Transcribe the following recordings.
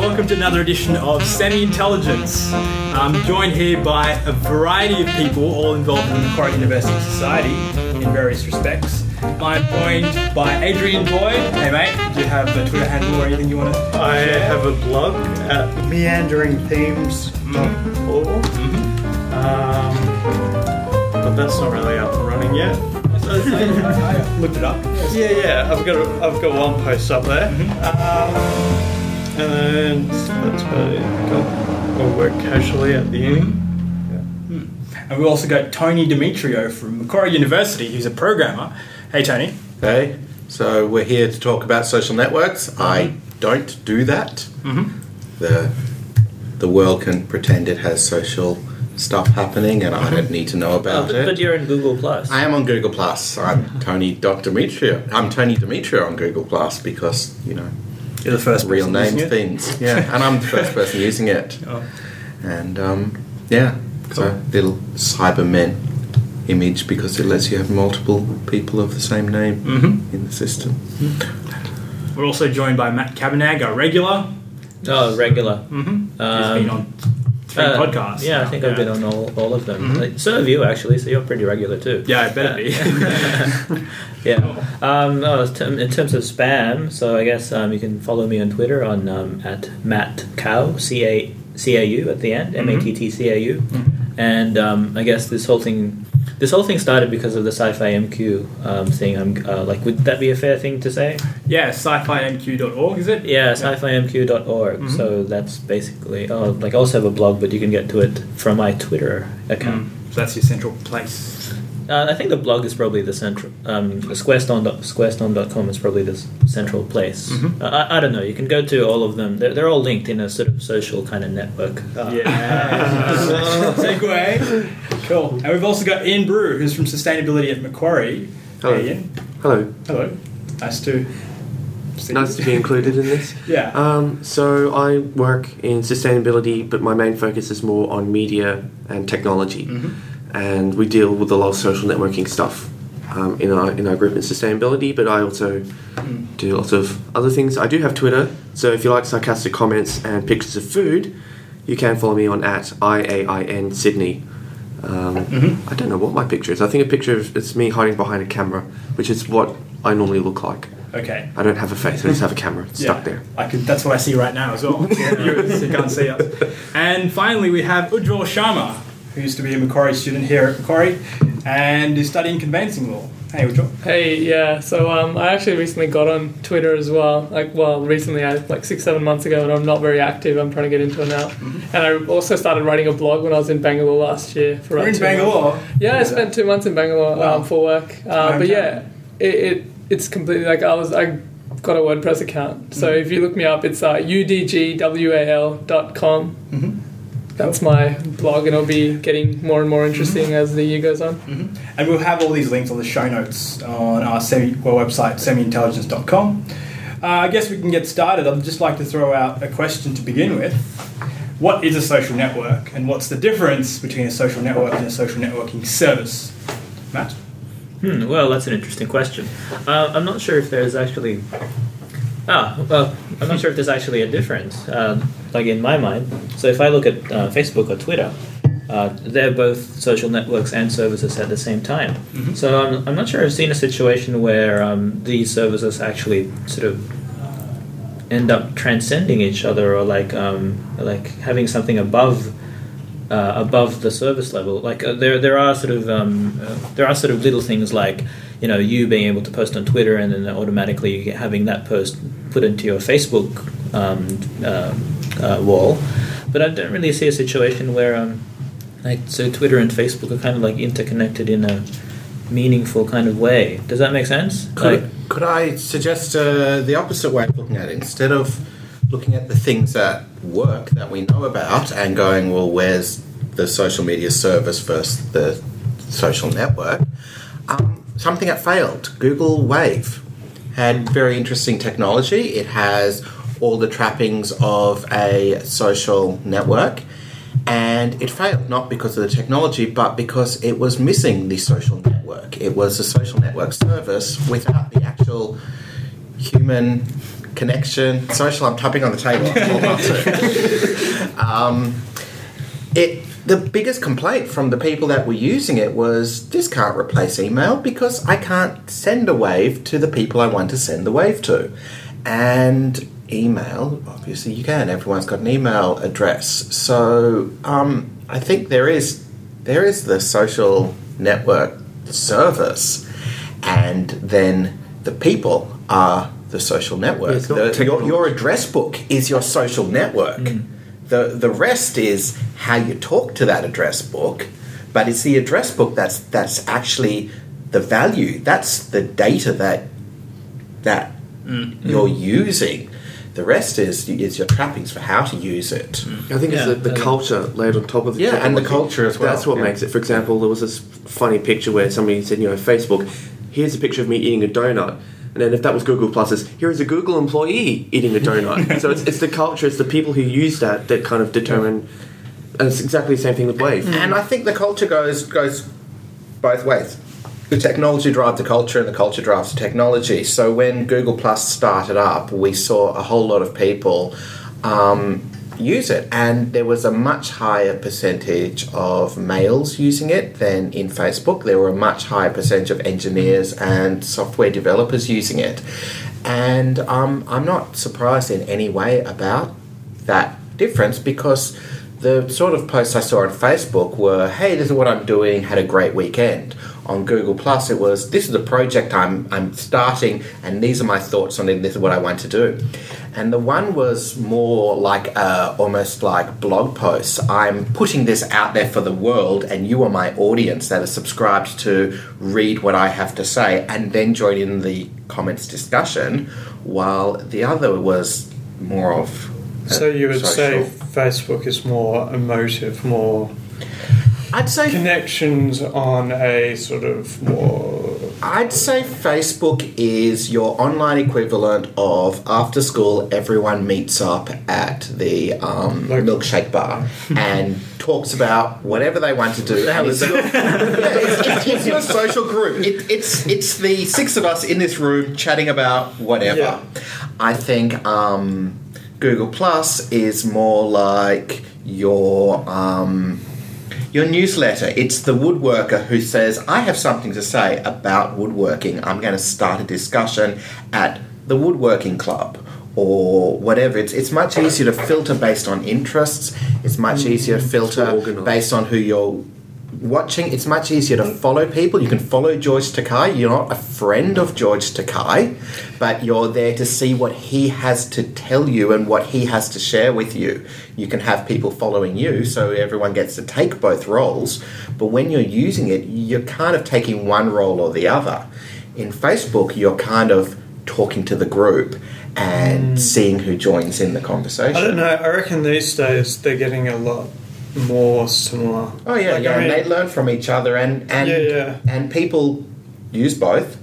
welcome to another edition of Semi Intelligence. I'm joined here by a variety of people, all involved in the Macquarie University Society in various respects. I'm joined by Adrian Boyd. Hey mate, do you have a Twitter handle or anything you want to? I have a blog at meanderingthemes.org. Um, but that's not really up and running yet. I looked it up. Yeah, yeah, I've got a, I've got one post up there. Um, and then that's about it. Got, I work casually at the uni. Hmm. And we also got Tony Demetrio from Macquarie University, who's a programmer. Hey Tony. Hey, so we're here to talk about social networks. I don't do that. Mm-hmm. The the world can pretend it has social stuff happening, and I don't need to know Oh, about but, it. but you're in Google Plus. I am on Google Plus. I'm Tony Dr. Demetrio. I'm Tony Demetrio on Google Plus because you know You're the first real person name using it. things. Yeah, and I'm the first person using it. Oh. And um, yeah, so little Cybermen image because it lets you have multiple people of the same name Mhm. in the system. We're also joined by Matt Cabanag, our regular. Oh, regular. Mm-hmm. He's Um, been on three Uh, podcasts. Yeah, I now. think I've been on all, all of them. Like, so have you, actually, so you're pretty regular too. Yeah, it better be. Yeah. Um, in in terms of spam, so I guess um, you can follow me on Twitter on um, at Matt Cow, C A C A U at the end, M A T T C A U. And um, I guess this whole thing, this whole thing started because of the Sci-Fi MQ um, thing. I'm uh, like, would that be a fair thing to say? yeah, sci-fi-mq.org, is it? Yeah, sci-fi-mq.org. Mhm. So that's basically. Oh, like I also have a blog, but you can get to it from my Twitter account. Mm. So that's your central place. Uh, I think the blog is probably the central. Um, squarestorm dot- squarestorm.com is probably the central place. Mhm. Uh, I, I don't know. You can go to all of them. They're, they're all linked in a sort of social kind of network. Uh, Yeah. Segue. Cool. And we've also got Iain Brew, who's from Sustainability at Macquarie. Hello. Hey, Ian. Hello. Hello. Nice to see Nice you. to be included in this. Yeah. Um, so I work in sustainability, but my main focus is more on media and technology, Mhm. And we deal with a lot of social networking stuff um, in our in our group in sustainability. But I also Mm. do lots of other things. I do have Twitter, so if you like sarcastic comments and pictures of food, you can follow me on at i a i n Sydney. Um, Mhm. I don't know what my picture is. I think a picture of it's me hiding behind a camera, which is what I normally look like. Okay. I don't have a face. I just have a camera stuck there. I could, that's what I see right now as well. you, you can't see us. And finally, we have Ujjwal Sharma, who used to be a Macquarie student here at Macquarie and is studying conveyancing law. Hey, Ujjwal. Hey, yeah. So um, I actually recently got on Twitter as well. Like, well, recently, I like six, seven months ago, and I'm not very active. I'm trying to get into it now. And I also started writing a blog when I was in Bangalore last year. For We're in two months. Bangalore. Yeah, I spent two months in Bangalore Wow. um, for work. Uh, but yeah, it, it it's completely like I was I got a WordPress account. So Mhm. if you look me up, it's uh, udgwal.com. Mhm. That's my blog, and it'll be getting more and more interesting as the year goes on. Mhm. And we'll have all these links on the show notes on our semi, well, website, semiintelligence.com. Uh, I guess we can get started. I'd just like to throw out a question to begin with. What is a social network, and what's the difference between a social network and a social networking service? Matt? Hmm, well, that's an interesting question. Uh, I'm not sure if there's actually. Ah, well, I'm not sure if there's actually a difference, uh, like in my mind. So if I look at uh, Facebook or Twitter, uh, they're both social networks and services at the same time. Mhm. So I'm, I'm not sure I've seen a situation where um, these services actually sort of end up transcending each other or like um, like having something above uh, above the service level. Like uh, there, there are sort of um, uh, there are sort of little things like you know you being able to post on Twitter and then automatically having that post put into your Facebook um, uh, uh, wall. But I don't really see a situation where um, like so Twitter and Facebook are kind of like interconnected in a meaningful kind of way. Does that make sense? Like, Could, could I suggest uh, the opposite way of looking at it? Instead of looking at the things that work that we know about and going, well, where's the social media service versus the social network? Um, something that failed. Google Wave had very interesting technology. It has all the trappings of a social network. And it failed not because of the technology, but because it was missing the social network. It was a social network service without the actual human connection, social. I'm tapping on the table. Hold on to. um, it the biggest complaint from the people that were using it was this can't replace email because I can't send a wave to the people I want to send the wave to, and email obviously you can. Everyone's got an email address, so um, I think there is there is the social network service, and then the people are the social network. not The- your, your address book is your social network. The the rest is how you talk to that address book, but it's the address book that's that's actually the value. That's the data that that mm-hmm. you're using. The rest is is your trappings for how to use it. I think Yeah, it's the, the and- culture laid on top of the Yeah, and the culture as well, That's what yeah. makes it. For example, there was this funny picture where somebody said, you know, Facebook, here's a picture of me eating a donut. And then if that was Google Plus, it's here is a Google employee eating a donut. so it's, it's the culture, it's the people who use that that kind of determine. And it's exactly the same thing with Wave. And I think the culture goes goes both ways. The technology drives the culture, and the culture drives the technology. So when Google Plus started up, we saw a whole lot of people um, use it, and there was a much higher percentage of males using it than in Facebook. There were a much higher percentage of engineers and software developers using it, and um, I'm not surprised in any way about that difference because the sort of posts I saw on Facebook were, "Hey, this is what I'm doing. Had a great weekend." On Google Plus, it was, "This is a project I'm I'm starting, and these are my thoughts on it. This is what I want to do." And the one was more like uh, almost like blog posts. I'm putting this out there for the world, and you are my audience that are subscribed to read what I have to say, and then join in the comments discussion. While the other was more of So you would say. Facebook is more emotive, more I'd say connections on a sort of more. I'd say Facebook is your online equivalent of after school. Everyone meets up at the um, Like- milkshake bar and talks about whatever they want to do. And it's, your, yeah, it's, it's, it's your social group. It, it's it's the six of us in this room chatting about whatever. Yeah. I think um, Google Plus is more like your. Um, your newsletter. It's the woodworker who says, I have something to say about woodworking. I'm going to start a discussion at the woodworking club or whatever. It's, it's much easier to filter based on interests. It's much easier to filter based on who you're watching. It's much easier to follow people. You can follow George Takei. You're not a friend of George Takei, but you're there to see what he has to tell you and what he has to share with you. You can have people following you, so everyone gets to take both roles. But when you're using it, you're kind of taking one role or the other. In Facebook, you're kind of talking to the group and hmm. seeing who joins in the conversation. I don't know. I reckon these days they're getting a lot more similar. Oh yeah, Like, yeah. I and mean- they learn from each other, and and Yeah, yeah. and people use both,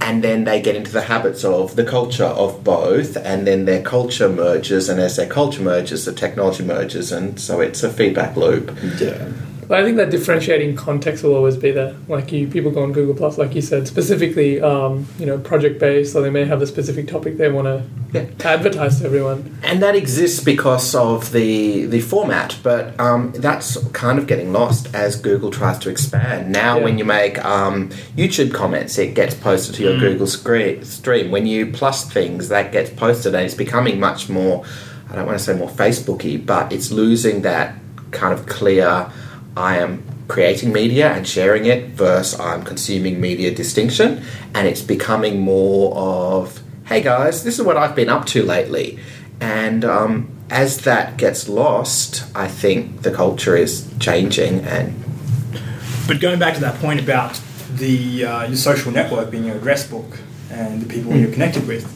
and then they get into the habits of the culture of both, and then their culture merges, and as their culture merges, the technology merges, and so it's a feedback loop. Yeah. But I think that differentiating context will always be there. Like you, people go on Google Plus, like you said, specifically, um, you know, project based, so they may have a specific topic they want to Yeah. advertise to everyone. And that exists because of the the format, but um, that's kind of getting lost as Google tries to expand. Now, Yeah. when you make um, YouTube comments, it gets posted to your Google screen, stream. When you plus things, that gets posted, and it's becoming much more. I don't want to say more Facebooky, but it's losing that kind of clear. I am creating media and sharing it versus I'm consuming media distinction, and it's becoming more of hey guys, this is what I've been up to lately. And um, as that gets lost, I think the culture is changing. And But going back to that point about the uh, your social network being your address book and the people you're connected with,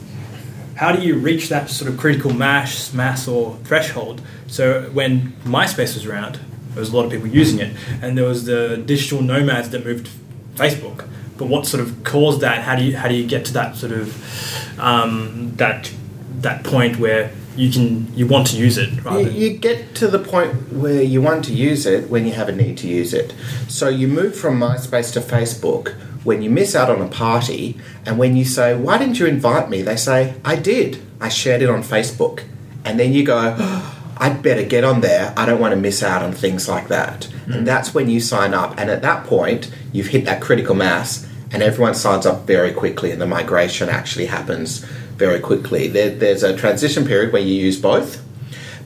how do you reach that sort of critical mass, mass or threshold? So when MySpace was around, there was a lot of people using it, and there was the digital nomads that moved to Facebook. But what sort of caused that? How do you how do you get to that sort of um, that that point where you can you want to use it rather you, than you get to the point where you want to use it when you have a need to use it. So you move from MySpace to Facebook when you miss out on a party, and when you say, Why didn't you invite me? They say, I did. I shared it on Facebook. And then you go, oh, I'd better get on there. I don't want to miss out on things like that. And hmm. that's when you sign up. And at that point, you've hit that critical mass, and everyone signs up very quickly, and the migration actually happens very quickly. There, there's a transition period where you use both,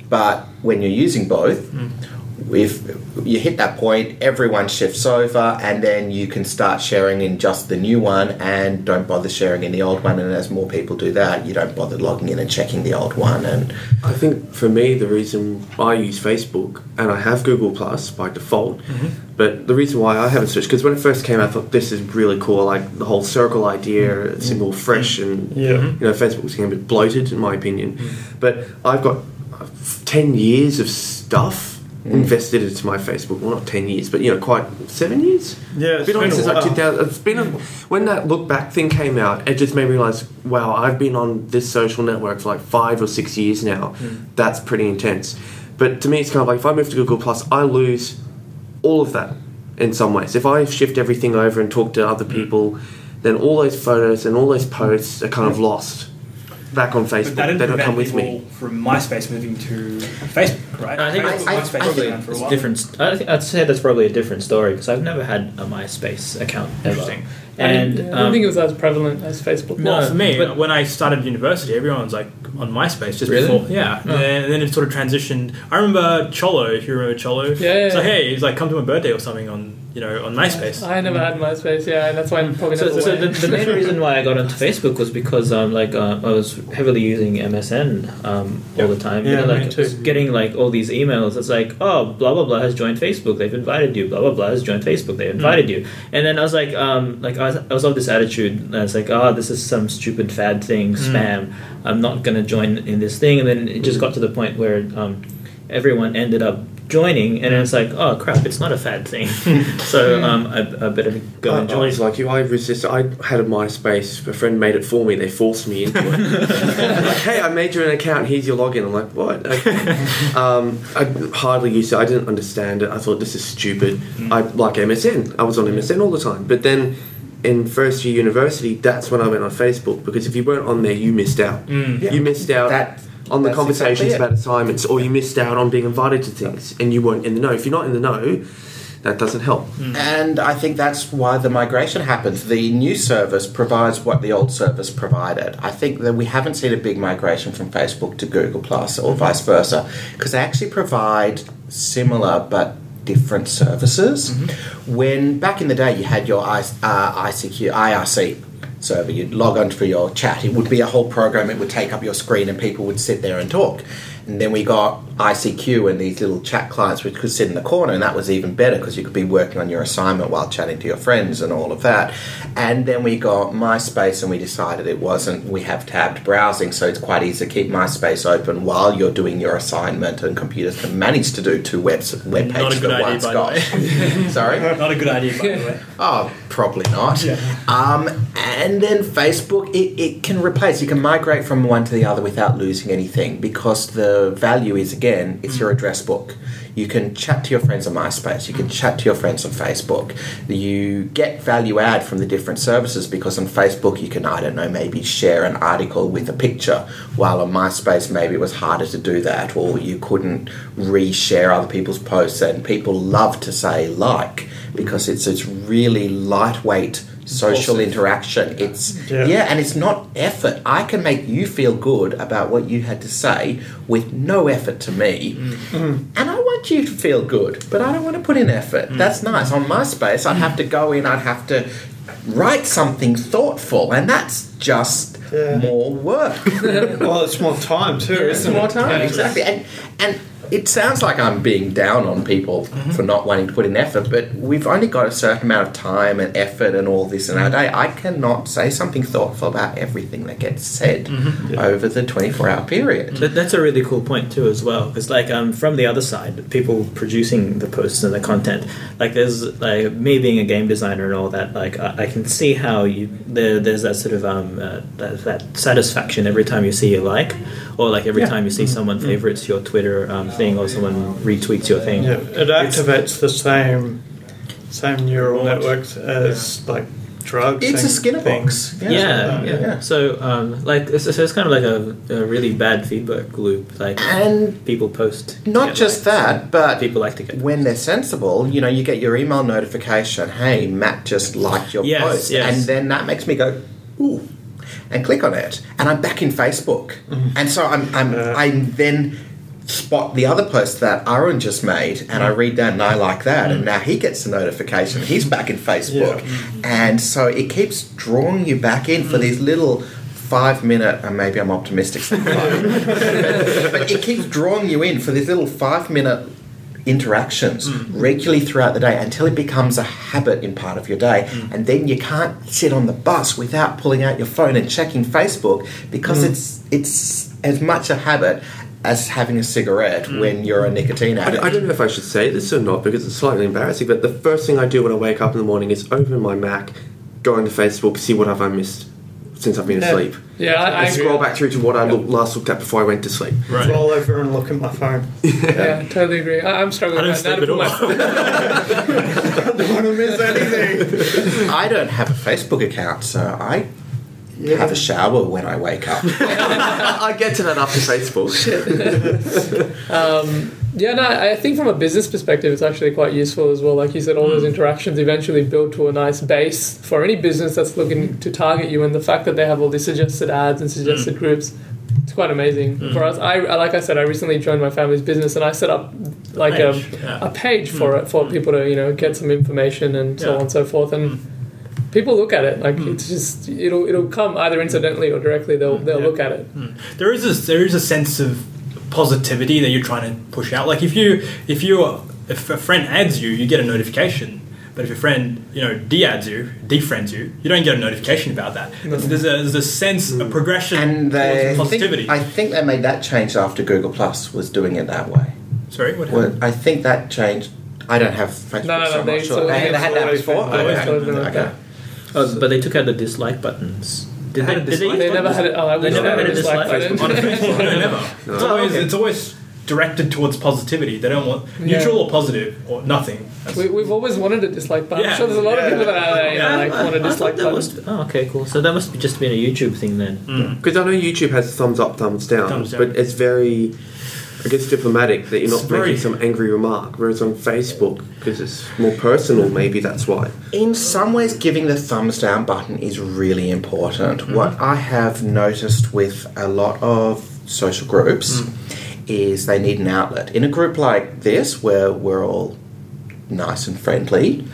but when you're using both, hmm. If you hit that point, everyone shifts over, and then you can start sharing in just the new one, and don't bother sharing in the old one. And as more people do that, you don't bother logging in and checking the old one. And I think for me, the reason I use Facebook and I have Google Plus by default, mm-hmm. but the reason why I haven't switched because when it first came out, I thought this is really cool. I like the whole circle idea. It seemed all fresh mm-hmm. and Yeah. you know Facebook was getting a bit bloated in my opinion. Mm-hmm. But I've got uh, ten years of stuff Mm. invested into my Facebook. Well, not ten years, but you know, quite seven years. Yeah, It's been on since like 2000. It's been a, when that look back thing came out. It just made me realize, wow, I've been on this social network for like five or six years now. That's pretty intense. But to me, it's kind of like if I move to Google Plus, I lose all of that in some ways. If I shift everything over and talk to other people, then all those photos and all those posts are kind of lost back on But Facebook. that They didn't don't come with me. from MySpace moving to Facebook, right? I think Facebook- it's- I- MySpace I was think around for a It's while. different. I think I'd say that's probably a different story because I've never had a MySpace account ever. Interesting. I And didn't, I don't um, think it was as prevalent as Facebook. Well, No, for me, but- when I started university, everyone was like on MySpace just Really? before. Yeah, Oh. and then it sort of transitioned. I remember Cholo, if you remember Cholo. Yeah, yeah, So yeah. hey, he's like, come to my birthday or something on you know on MySpace. I never had MySpace, yeah, and that's why I'm probably So, never so the, the main reason why I got onto Facebook was because um, like uh, I was heavily using MSN um, all the time. Yeah, you know, me like too. getting like all these emails. It's like, oh, blah blah blah has joined Facebook. They've invited you. Blah blah blah has joined Facebook. They invited you. And then I was like, um, like I was, I was of this attitude. And I was like, oh, this is some stupid fad thing, spam. I'm not gonna join in this thing. And then it just got to the point where um, everyone ended up joining, and it's like, oh crap, it's not a fad thing. so um, I, I better go I, and I join. was like you. I resisted. I had a MySpace. A friend made it for me. They forced me into it. like, hey, I made you an account. Here's your login. I'm like, what? Okay. um, I hardly used it. I didn't understand it. I thought this is stupid. I like MSN. I was on MSN all the time. But then in first year university, that's when I went on Facebook because if you weren't on there, you missed out. Mm. You missed out. that on the That's conversations exactly it. about assignments, or you missed out on being invited to things, and you weren't in the know. If you're not in the know, that doesn't help. And I think that's why the migration happens. The new service provides what the old service provided. I think that we haven't seen a big migration from Facebook to Google Plus or vice versa because they actually provide similar but different services. When back in the day you had your I, uh, ICQ, IRC server, you'd log on for your chat. It would be a whole program. It would take up your screen, and people would sit there and talk. And then we got ICQ and these little chat clients which could sit in the corner, and that was even better because you could be working on your assignment while chatting to your friends and all of that. And then we got MySpace, and we decided it wasn't. We have tabbed browsing, so it's quite easy to keep MySpace open while you're doing your assignment, and computers can manage to do two web web Not a pages good at idea, once. by the Gosh. way. Sorry. Not a good idea, by the way. Oh, probably not. Um, and then Facebook, it, it can replace. You can migrate from one to the other without losing anything because the value is again, it's your address book. You can chat to your friends on MySpace. You can mm. chat to your friends on Facebook. You get value add from the different services because on Facebook you can, I don't know, maybe share an article with a picture, while on MySpace maybe it was harder to do that, or you couldn't reshare other people's posts. And people love to say like because it's it's really lightweight social interaction. It's Yeah. yeah. and it's not effort. I can make you feel good about what you had to say with no effort to me, mm-hmm. and I want you to feel good, but I don't want to put in effort. Mm. That's nice. On MySpace, I'd have to go in. I'd have to write something thoughtful, and that's just Yeah. more work. well, it's more time too. It's isn't more time, exactly. And and it sounds like I'm being down on people for not wanting to put in effort, but we've only got a certain amount of time and effort and all this in our day. I cannot say something thoughtful about everything that gets said over the 24 hour period. That, that's a really cool point too, as well. Because like um, from the other side, people producing the posts and the content, like there's like me being a game designer and all that. Like I, I can see how you there, there's that sort of um, uh, that, that satisfaction every time you see a like, or like every Yeah. time you see someone favorites your Twitter um, thing or someone retweets your thing. Yeah, it activates the same same neural Reward. networks as like drugs. It's a and Skinner things. box. Yeah, yeah. yeah. So, um, like, it's, so it's kind of like a, a really bad feedback loop. Like, And people post. not just likes, that, but people like to get. when they're sensible, you know, you get your email notification, hey, Matt just liked your Yes, post. yes. And then that makes me go, ooh, and click on it. And I'm back in Facebook. Mm-hmm. And so I'm, I'm I then spot the other post that Aaron just made and I read that and I like that and mm. now he gets the notification. He's back in Facebook. Mm-hmm. And so it keeps drawing you back in for mm. these little five minute and maybe I'm optimistic sometimes. but it keeps drawing you in for these little five minute interactions mm. regularly throughout the day until it becomes a habit in part of your day mm. and then you can't sit on the bus without pulling out your phone and checking Facebook because mm. it's it's as much a habit as having a cigarette when you're a nicotine I, addict. I don't know if I should say this or not because it's slightly embarrassing, but the first thing I do when I wake up in the morning is open my Mac, go into Facebook, see what have I missed since I've been Yeah. asleep. Yeah, I, I scroll back through to what I look, last looked at before I went to sleep. Right. Roll over and look at my phone. Yeah, totally agree. I, I'm struggling I don't with that. sleep at to put my- don't want to miss anything. I don't have a Facebook account, so I have a shower when I wake up. I get to that after Facebook. Um, yeah, no, I think from a business perspective, it's actually quite useful as well. Like you said, all those hmm. interactions eventually build to a nice base for any business that's looking to target you. And the fact that they have all these suggested ads and suggested hmm. groups, it's quite amazing. Hmm. For us, I like I said, I recently joined my family's business, and I set up like a, Page, um, yeah. a page for it for people to you know get some information and so Yeah. on and so forth. And people look at it like it's just it'll it'll come either incidentally or directly. They'll they'll Yeah. look at it. there is a there is a sense of positivity that you're trying to push out. Like if you if you if a friend adds you, you get a notification. But if your friend you know de-adds you, defriends you, you don't get a notification about that. Mm. There's a there's a sense of mm. progression and they towards think, positivity. I think they made that change after Google Plus was doing it that way. Sorry, what Well. I think that changed. I don't have Facebook, No, no, so no, I'm they- not sure. so They, they had that before. been- always oh, okay. always Okay. that. Oh, but they took out the dislike buttons. Did Had they, a did dislike They never had it. Oh, I They never had a a dislike dislike button. on Facebook? No, never. It's No. always okay. it's always directed towards positivity. They don't want Yeah. neutral or positive or nothing. That's- We, we've always wanted a dislike button. Yeah. I'm sure there's a lot of people that you know, Yeah. like want a I thought dislike button. was. Oh, okay, cool. So that must be just been a YouTube thing then. Mm. Because I know YouTube has thumbs up, thumbs down, Thumbs down. but it's very, I guess, diplomatic that you're not It's making very- some angry remark. Whereas on Facebook, because it's more personal, maybe that's why. In some ways, giving the thumbs down button is really important. Mm-hmm. What I have noticed with a lot of social groups mm. is they need an outlet. In a group like this, where we're all nice and friendly,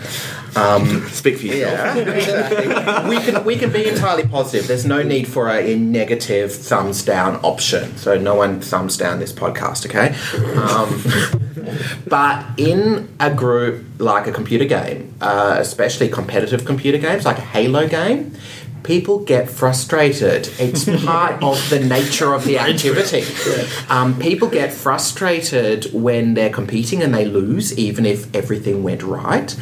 um, Speak for yourself. yeah, exactly. we can we can be entirely positive. There's no need for a, negative thumbs down option. So no one thumbs down this podcast, okay? Um, but in a group like a computer game, uh, especially competitive computer games like a Halo game. People get frustrated. It's part of the nature of the activity. Um, people get frustrated when they're competing and they lose, even if everything went right.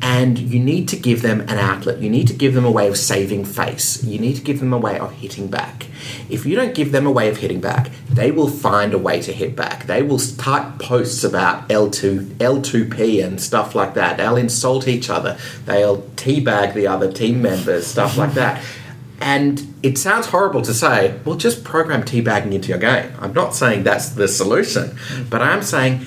And you need to give them an outlet. You need to give them a way of saving face. You need to give them a way of hitting back. If you don't give them a way of hitting back, they will find a way to hit back. They will type posts about L2, L2P and stuff like that. They'll insult each other. They'll teabag the other team members, stuff like that. And it sounds horrible to say, well, just program teabagging into your game. I'm not saying that's the solution, but I'm saying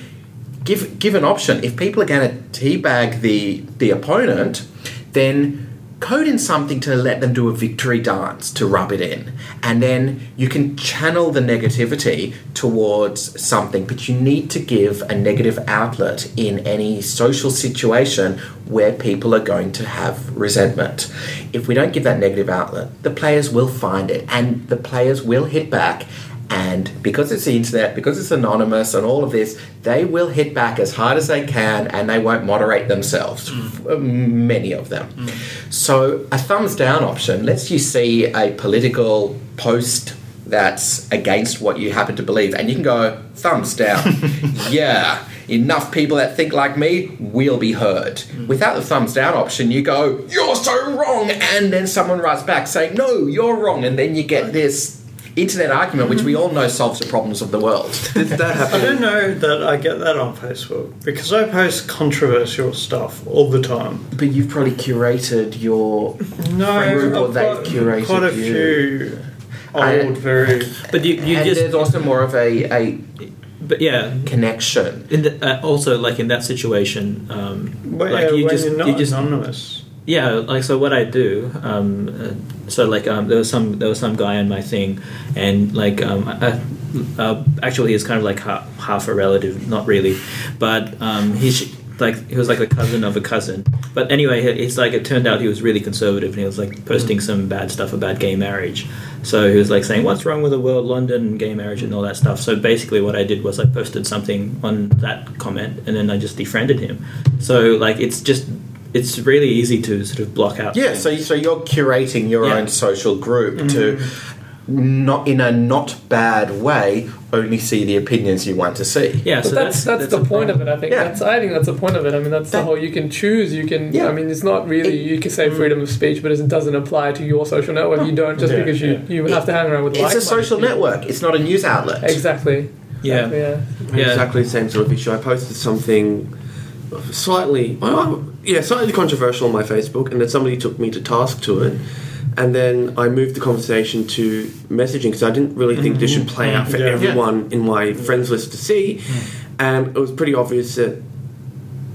give give an option. If people are going to teabag the the opponent, then code in something to let them do a victory dance to rub it in, and then you can channel the negativity towards something. But you need to give a negative outlet in any social situation where people are going to have resentment. If we don't give that negative outlet, the players will find it, and the players will hit back. And because it's the internet, because it's anonymous and all of this, they will hit back as hard as they can and they won't moderate themselves. Hmm. f- uh, Many of them. Hmm. So, a thumbs down option lets you see a political post that's against what you happen to believe, and you can go, thumbs down. yeah, enough people that think like me will be heard. Hmm. Without the thumbs down option, you go, you're so wrong, and then someone writes back saying, no, you're wrong, and then you get this internet argument, which we all know solves the problems of the world. Did that happen? I don't know that I get that on Facebook because I post controversial stuff all the time. But you've probably curated your No, group or I've they've curated quite a you. few I- old, very. But you, you and just there's also more of a, a but yeah. connection. In the, uh, also, like in that situation, um, But like yeah, you when just you're not you just anonymous. Yeah, like so. What I do, um, uh, so like um, there was some there was some guy on my thing, and like um, uh, uh, actually he's kind of like half, half a relative, not really, but um, he's like he was like a cousin of a cousin. But anyway, it's like it turned out he was really conservative, and he was like posting some bad stuff about gay marriage. So he was like saying, "What's wrong with the world, London, gay marriage, and all that stuff." So basically, what I did was I posted something on that comment, and then I just defriended him. So like it's just it's really easy to sort of block out. Yeah, things. so so you're curating your Yeah. own social group mm-hmm. to not in a not bad way only see the opinions you want to see. yeah, so But that's that's, the a point of it. I think Yeah. that's I think that's the point of it. I mean, that's the whole. You can choose. You can. Yeah. I mean, it's not really. You can say freedom of speech, but it doesn't apply to your social network. You don't just Yeah, because you yeah. you have to hang around with. It's a like-minded social people. network. It's not a news outlet. Exactly. Yeah. Exactly, yeah. Yeah. Exactly the same sort of issue. I posted something slightly, well, yeah, slightly controversial on my Facebook, and then somebody took me to task to it. And then I moved the conversation to messaging because I didn't really think this mm-hmm. should play out for Yeah. everyone in my friends list to see. Mm. And it was pretty obvious that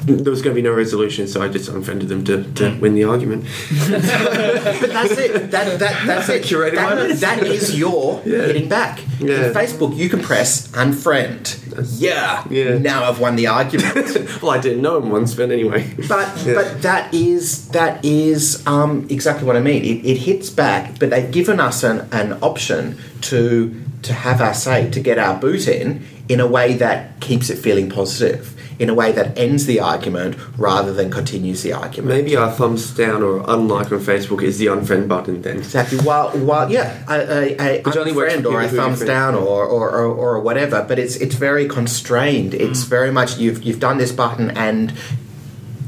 there was going to be no resolution, so I just unfriended them to, to win the argument. But that's it. That, that, that's it. Curated That, that is your Yeah. hitting back. Yeah. In Facebook, you can press unfriend. Yeah. Yeah. Now I've won the argument. well, I didn't know him once, but anyway. But Yeah. but that is that is um, exactly what I mean. It, it hits back, but they've given us an, an option to to have our say, to get our boot in in a way that keeps it feeling positive, in a way that ends the argument rather than continues the argument. Maybe our thumbs down or unlike on Facebook is the unfriend button then. Exactly. While, while yeah, a, a, a Which only works unfriend or a people who you thumbs down or, or, or, or whatever, but it's it's very constrained. Mm. It's very much you've you've done this button and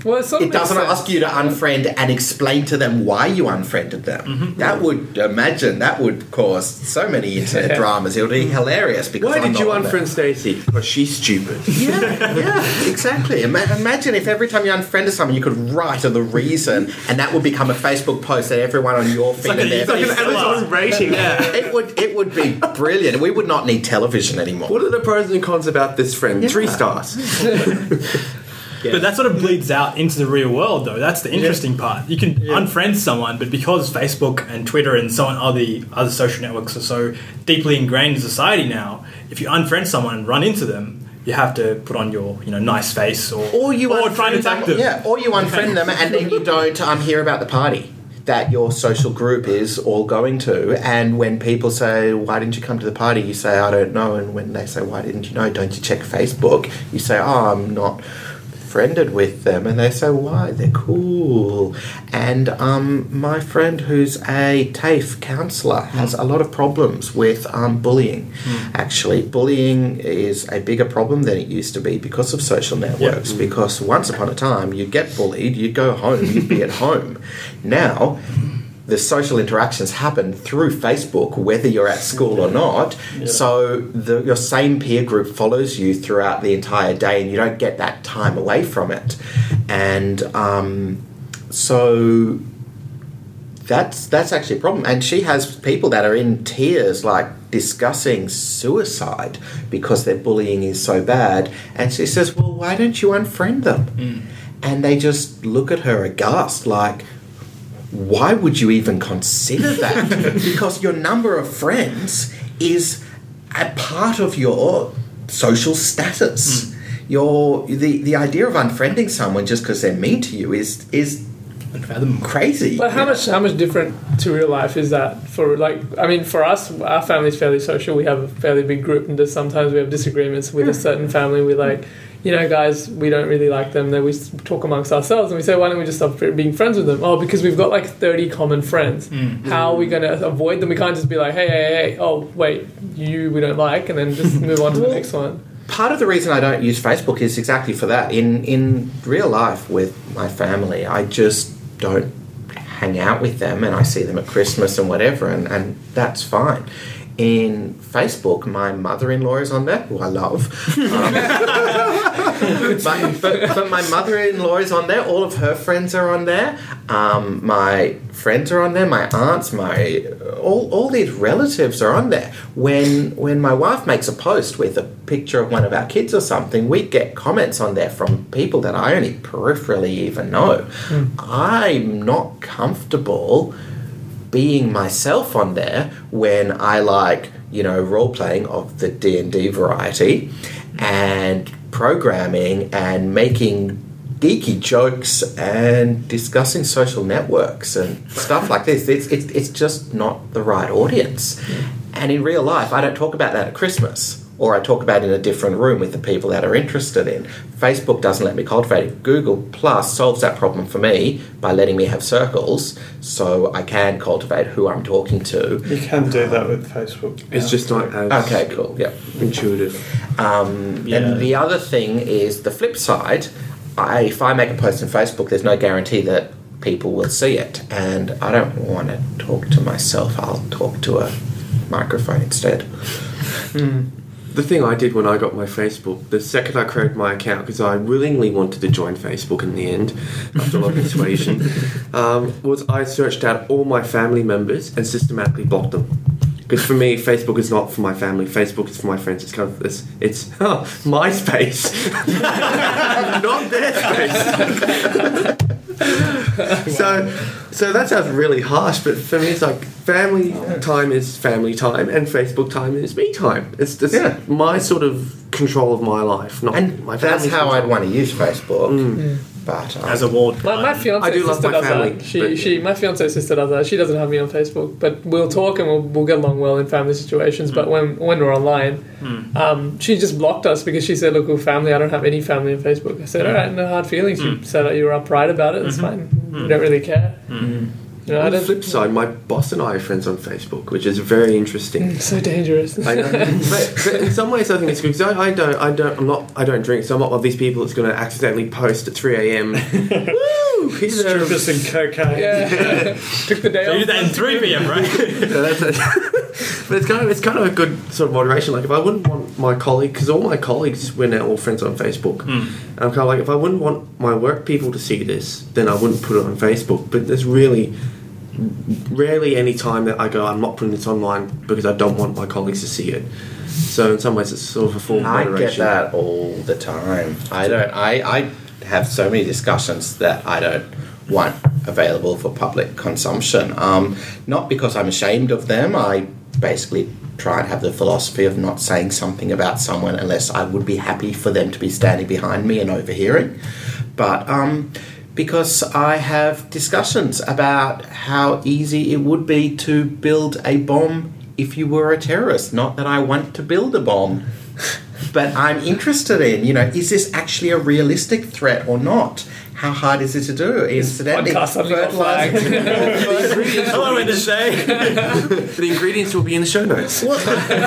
Well, it, it doesn't sense. ask you to unfriend and explain to them why you unfriended them. Mm-hmm. That would imagine that would cause so many internet Yeah. dramas. It would be hilarious because Why I'm did you unfriend Stacy? Because she's stupid. Yeah, yeah, exactly. Ima- Imagine if every time you unfriended someone, you could write of the reason, and that would become a Facebook post that everyone on your feed like and a- their it's like an saw. Amazon rating. It would it would be brilliant. We would not need television anymore. What are the pros and cons about this friend? Yeah. Three stars. But that sort of bleeds out into the real world, though. That's the interesting part. You can unfriend someone, but because Facebook and Twitter and so on other other social networks are so deeply ingrained in society now, if you unfriend someone and run into them, you have to put on your you know nice face or Or you or try and unfriend attack them, them. Yeah, or you unfriend them and then you don't um, hear about the party that your social group is all going to. And when people say, "Why didn't you come to the party?" you say, "I don't know." And when they say, "Why didn't you know?" Don't you check Facebook? You say, "Oh, I'm not." Friended with them and they say why? They're cool. And um, my friend who's a TAFE counsellor has a lot of problems with um, bullying. Actually bullying is a bigger problem than it used to be because of social networks because once upon a time you'd get bullied you'd go home you'd be at home. Now the social interactions happen through Facebook, whether you're at school or not. So the, your same peer group follows you throughout the entire day, and you don't get that time away from it. And um, so that's that's actually a problem. And she has people that are in tears, like discussing suicide because their bullying is so bad. And she says, "Well, why don't you unfriend them?" And they just look at her aghast, like why would you even consider that? because your number of friends is a part of your social status. Hmm. Your the the idea of unfriending someone just because they're mean to you is is crazy. But how much how much different to real life is that for like I mean for us our family's fairly social we have a fairly big group and there's sometimes we have disagreements with a hmm. certain family we like you know guys we don't really like them. Then we talk amongst ourselves and we say why don't we just stop being friends with them? Oh because we've got like 30 common friends. Mm. How are we going to avoid them? We can't just be like hey hey hey oh wait you we don't like and then just move on to the next one. part of the reason I don't use Facebook is exactly for that. In in real life with my family, I just don't hang out with them, and I see them at Christmas and whatever, and, and that's fine. In Facebook, my mother-in-law is on there, who I love. Um, but, but, but my mother-in-law is on there. All of her friends are on there. Um, my friends are on there. My aunts, my all, all these relatives are on there. When when my wife makes a post with a picture of one of our kids or something, we get comments on there from people that I only peripherally even know. I'm not comfortable being myself on there when I like you know role playing of the D and D variety and programming and making geeky jokes and discussing social networks and stuff like this. It's, it's, it's just not the right audience. And in real life, I don't talk about that at Christmas. Or I talk about it in a different room with the people that are interested in. Facebook doesn't let me cultivate it. Google Plus solves that problem for me by letting me have circles so I can cultivate who I'm talking to. You can do that with Facebook. It's just not as Okay, cool. Yeah. intuitive. Um, Yeah. And the other thing is the flip side. I, if I make a post on Facebook, there's no guarantee that people will see it, and I don't want to talk to myself. I'll talk to a microphone instead. The thing I did when I got my Facebook, the second I created my account, because I willingly wanted to join Facebook in the end, after a lot of persuasion, um, was I searched out all my family members and systematically blocked them. Because for me, Facebook is not for my family. Facebook is for my friends. It's kind of this. It's oh, my space, not their space. so, so that sounds really harsh, but for me, it's like family time is family time, and Facebook time is me time. It's just Yeah. my sort of control of my life, not And my that's family's how I'd want to use Facebook. Mm. But um, As a ward. My, my fiance I do love sister my does family, that. She, but- she, my fiance sister does that. She doesn't have me on Facebook, but we'll talk and we'll, we'll get along well in family situations. But hmm. when when we're online, hmm. um, she just blocked us because she said, "Look, we're family. I don't have any family on Facebook." I said, "All right, no hard feelings." You hmm. said that you were upright about it. That's mm-hmm. fine. You don't really care. You know, On the flip side, my boss and I are friends on Facebook, which is very interesting. It's so dangerous. I know, but, but in some ways I think it's good because I, I don't, I don't, I'm not, I don't drink, so I'm not one of these people that's going to accidentally post at 3 a.m. Woo! Here's a, Strippers and cocaine. yeah, took the day So you did that in 3 pm, right? Yeah, that's it. But it's kind of, it's kind of a good sort of moderation. Like if I wouldn't want my colleague, because all my colleagues we're now all friends on Facebook. And I'm kind of like if I wouldn't want my work people to see this, then I wouldn't put it on Facebook. But there's really rarely any time that I go, I'm not putting this online because I don't want my colleagues to see it. So in some ways, it's sort of a form of I moderation. get that all the time. I don't. I, I have so many discussions that I don't want available for public consumption. Um, not because I'm ashamed of them. I basically try and have the philosophy of not saying something about someone unless I would be happy for them to be standing behind me and overhearing. But um, because I have discussions about how easy it would be to build a bomb if you were a terrorist. Not that I want to build a bomb, but I'm interested in, you know, is this actually a realistic threat or not? How hard is it to do? Incidentally, podcast suddenly got flagged. Hello, what to say? the ingredients will be in the show notes. Well,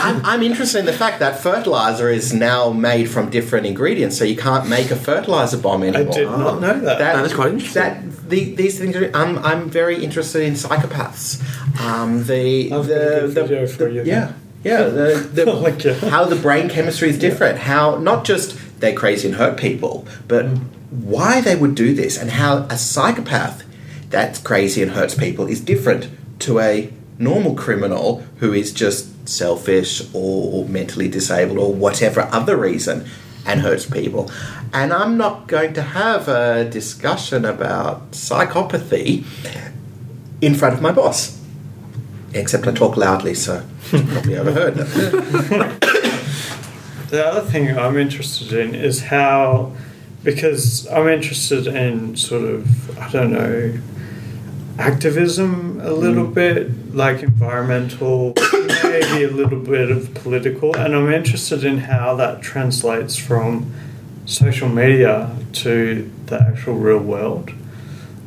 I'm, I'm interested in the fact that fertilizer is now made from different ingredients, so you can't make a fertilizer bomb anymore. I anymore. did not know that. That, No, that's quite interesting. That the, these things are. I'm, I'm very interested in psychopaths. Um, the I've the, got the- for the- you. Yeah, yeah. The, the, Oh how the brain chemistry is different. How not just they're crazy and hurt people, but why they would do this, and how a psychopath that's crazy and hurts people is different to a normal criminal who is just selfish or mentally disabled or whatever other reason and hurts people. And I'm not going to have a discussion about psychopathy in front of my boss. Except I talk loudly, so probably overheard. The other thing I'm interested in is how, because I'm interested in sort of, I don't know, activism a little mm. bit, like environmental, maybe a little bit of political, and I'm interested in how that translates from social media to the actual real world.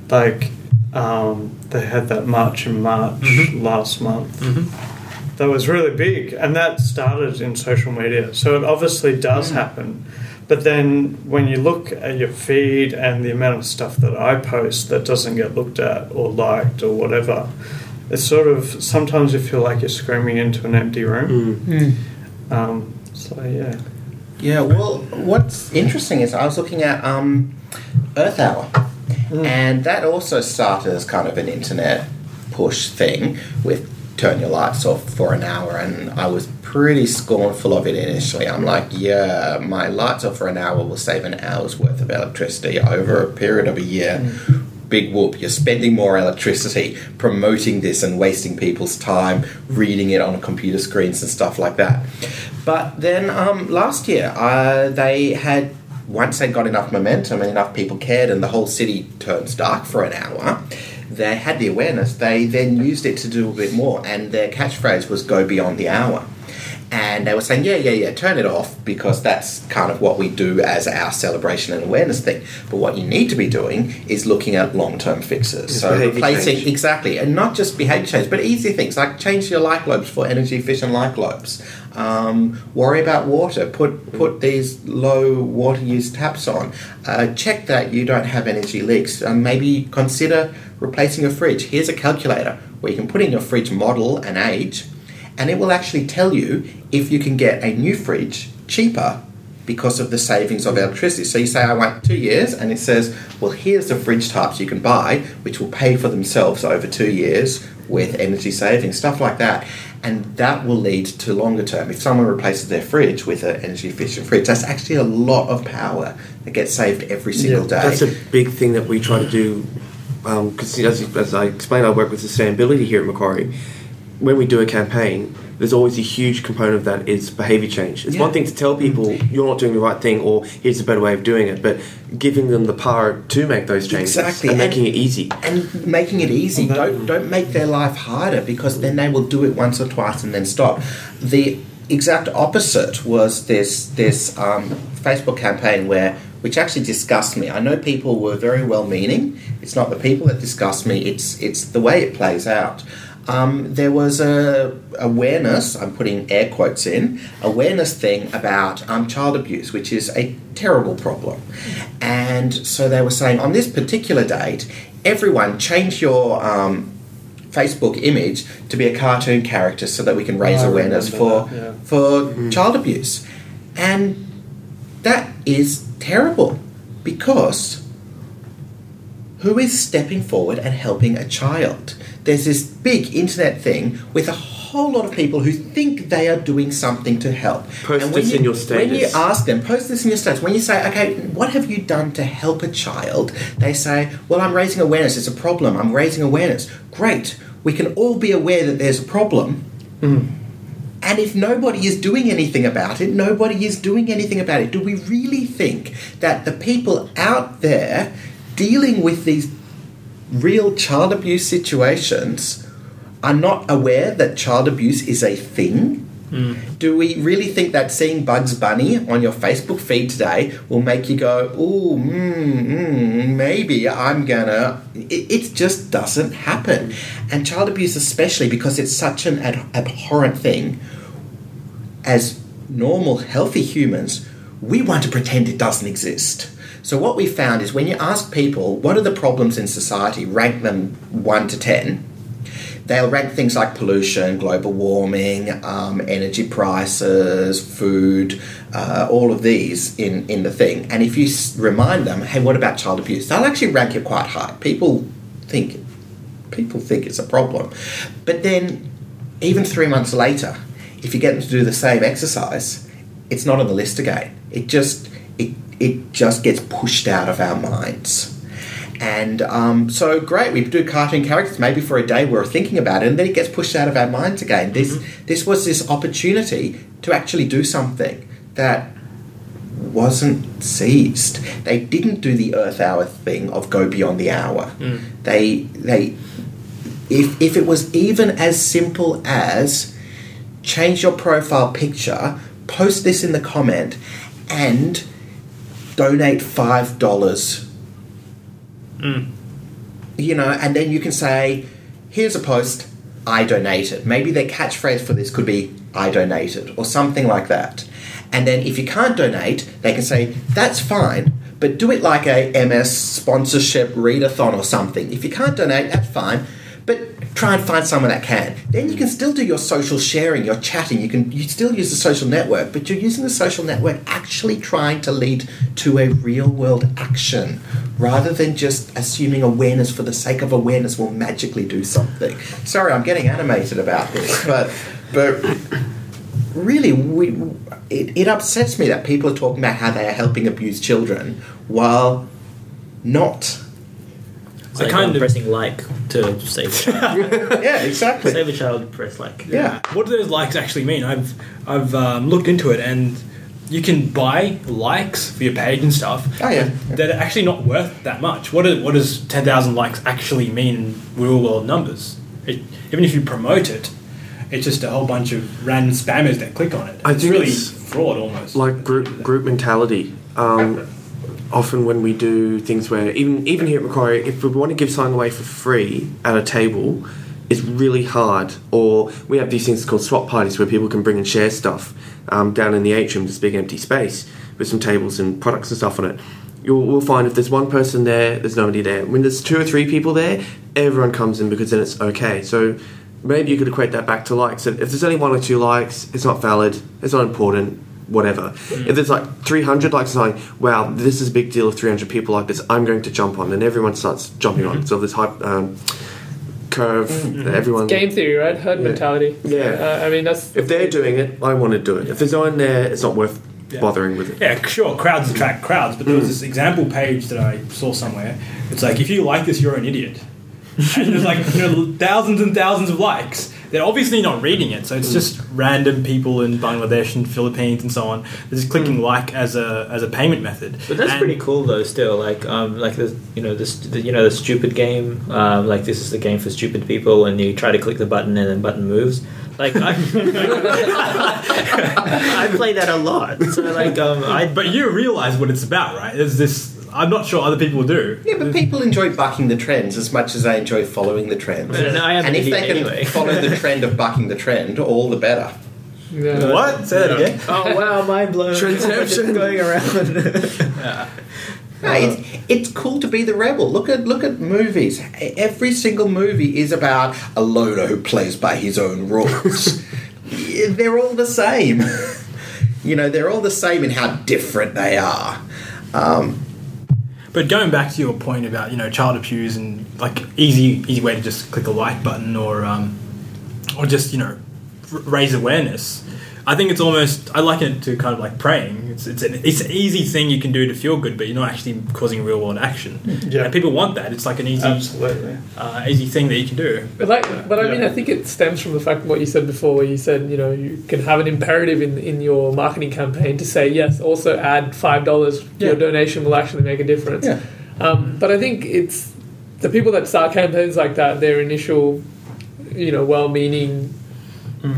Like, um, they had that march in March mm-hmm. last month mm-hmm. that was really big, and that started in social media. So it obviously does mm. happen. But then when you look at your feed and the amount of stuff that I post that doesn't get looked at or liked or whatever, it's sort of sometimes you feel like you're screaming into an empty room. Mm. Um, so yeah, Yeah, well, what's interesting is I was looking at um, Earth Hour, and that also started as kind of an internet push thing with turn your lights off for an hour, and I was pretty scornful of it initially. I'm like, yeah, my lights off for an hour will save an hour's worth of electricity over a period of a year. Big whoop, you're spending more electricity promoting this and wasting people's time reading it on computer screens and stuff like that. But then um, last year, uh, they had once they got enough momentum and enough people cared, and the whole city turns dark for an hour. They had the awareness. They then used it to do a bit more, and their catchphrase was "Go beyond the hour." And they were saying, "Yeah, yeah, yeah, turn it off because that's kind of what we do as our celebration and awareness thing." But what you need to be doing is looking at long-term fixes. It's so replacing change. exactly, and not just behavior change, but easy things like change your light globes for energy efficient light globes. Um, worry about water. Put put these low water use taps on. Uh, check that you don't have energy leaks. Um, maybe consider replacing your fridge. Here's a calculator where you can put in your fridge model and age, and it will actually tell you if you can get a new fridge cheaper because of the savings of electricity. So you say, I want two years, and it says, well, here's the fridge types you can buy, which will pay for themselves over two years with energy savings, stuff like that. And that will lead to longer term. If someone replaces their fridge with an energy efficient fridge, that's actually a lot of power that gets saved every single day. That's a big thing that we try to do. Um, because as, as I explained, I work with sustainability here at Macquarie. When we do a campaign, there's always a huge component of that is behaviour change. It's Yeah. one thing to tell people you're not doing the right thing or here's a better way of doing it, but giving them the power to make those changes Exactly, and and- making it easy. and making it easy. Well, that- Don't don't make their life harder because then they will do it once or twice and then stop. The exact opposite was this this um, Facebook campaign where which actually disgusts me. I know people were very well meaning. It's not the people that disgust me. It's it's the way it plays out. Um, there was a awareness. I'm putting air quotes in awareness thing about um, child abuse, which is a terrible problem. And so they were saying on this particular date, everyone change your um, Facebook image to be a cartoon character so that we can raise I awareness for remember that, yeah. for child abuse, and that is terrible because who is stepping forward and helping a child? There's this big internet thing with a whole lot of people who think they are doing something to help. Post And when this you- in your status. When you ask them, post this in your status. When you say, okay, what have you done to help a child? They say, well, I'm raising awareness. It's a problem. I'm raising awareness. Great. We can all be aware that there's a problem. Hmm. And if nobody is doing anything about it, nobody is doing anything about it. Do we really think that the people out there dealing with these real child abuse situations are not aware that child abuse is a thing? Do we really think that seeing Bugs Bunny on your Facebook feed today will make you go, "Ooh, mm, mm, maybe I'm gonna"? It, it just doesn't happen, and child abuse, especially because it's such an ad- abhorrent thing. As normal, healthy humans, we want to pretend it doesn't exist. So what we found is when you ask people what are the problems in society, rank them one to ten they'll rank things like pollution, global warming, um, energy prices, food, uh, all of these in, in the thing. And if you remind them, hey, what about child abuse? They'll actually rank it quite high. People think people think it's a problem. But then, even three months later, if you get them to do the same exercise, it's not on the list again. It just it just gets pushed out of our minds. And um, so great, we do cartoon characters maybe for a day we're thinking about it, and then it gets pushed out of our minds again. This this was this opportunity to actually do something that wasn't seized. They didn't do the Earth Hour thing of go beyond the hour. They they if if it was even as simple as change your profile picture, post this in the comment, and donate five dollars. Mm. You know, and then you can say, "Here's a post. I donated." Maybe their catchphrase for this could be "I donated" or something like that. And then if you can't donate, they can say, "That's fine." But do it like a MS sponsorship readathon or something. If you can't donate, that's fine. Try and find someone that can. Then you can still do your social sharing, your chatting. You can you still use the social network, but you're using the social network actually trying to lead to a real world action rather than just assuming awareness for the sake of awareness will magically do something. Sorry, I'm getting animated about this, but but really we it, it upsets me that people are talking about how they are helping abused children while not It's like kind of- pressing like to save a child. yeah exactly save a child, press like. yeah What do those likes actually mean? I've I've um, looked into it, and you can buy likes for your page and stuff. Oh, yeah. but They're actually not worth that much. What, do, what does ten thousand likes actually mean in real world numbers? It, even if you promote it, it's just a whole bunch of random spammers that click on it. I it's think really it's fraud almost. like group group mentality. Um, often when we do things where even even here at Macquarie, if we want to give something away for free at a table, it's really hard. Or we have these things called swap parties where people can bring and share stuff um, down in the atrium, this big empty space with some tables and products and stuff on it. You'll we'll find if there's one person there, there's nobody there. When there's two or three people there, everyone comes in because then it's okay. So maybe you could equate that back to likes. If there's only one or two likes, it's not valid, it's not important, whatever. If there's like 300 likes, it's like, wow, this is a big deal if 300 people like this, I'm going to jump on. And everyone starts jumping on. So this hype um, curve that everyone. Game theory, right? Herd mentality. Yeah. Uh, I mean, that's. If they're doing it, I want to do it. If there's no one there, it's not worth Yeah. bothering with it. Yeah, sure, crowds attract crowds, but there was this example page that I saw somewhere. It's like, if you like this, you're an idiot. and there's like you know, thousands and thousands of likes. They're obviously not reading it, so it's just random people in Bangladesh and Philippines and so on. They're just clicking like as a as a payment method. But that's And- pretty cool though. Still, like, um, like the you know this the, you know the stupid game. Um, like this is the game for stupid people, and you try to click the button and then button moves. Like I, I play that a lot. So like um, I But you realize what it's about, right? There's this. I'm not sure other people do. Yeah, but people enjoy bucking the trends as much as they enjoy following the trends. And I am and if they can anyway. follow the trend of bucking the trend, all the better. Yeah. What? Say that again. oh wow, mind blown. Transception. going around. No, it's, it's cool to be the rebel. Look at look at movies. Every single movie is about a loner who plays by his own rules. They're all the same. you know, they're all the same in how different they are. Um, But going back to your point about you know child abuse and like easy easy way to just click a like button or um, or just you know raise awareness. I think it's almost I liken it to kind of like praying. It's it's an, it's an easy thing you can do to feel good, but you're not actually causing real world action. Yeah. And people want that. It's like an easy Absolutely. uh, easy thing that you can do. But like, but I mean, Yeah. I think it stems from the fact what you said before, where you said you know you can have an imperative in in your marketing campaign to say yes, also add five dollars. Your donation will actually make a difference. Yeah. Um, but I think it's the people that start campaigns like that. Their initial, you know, well-meaning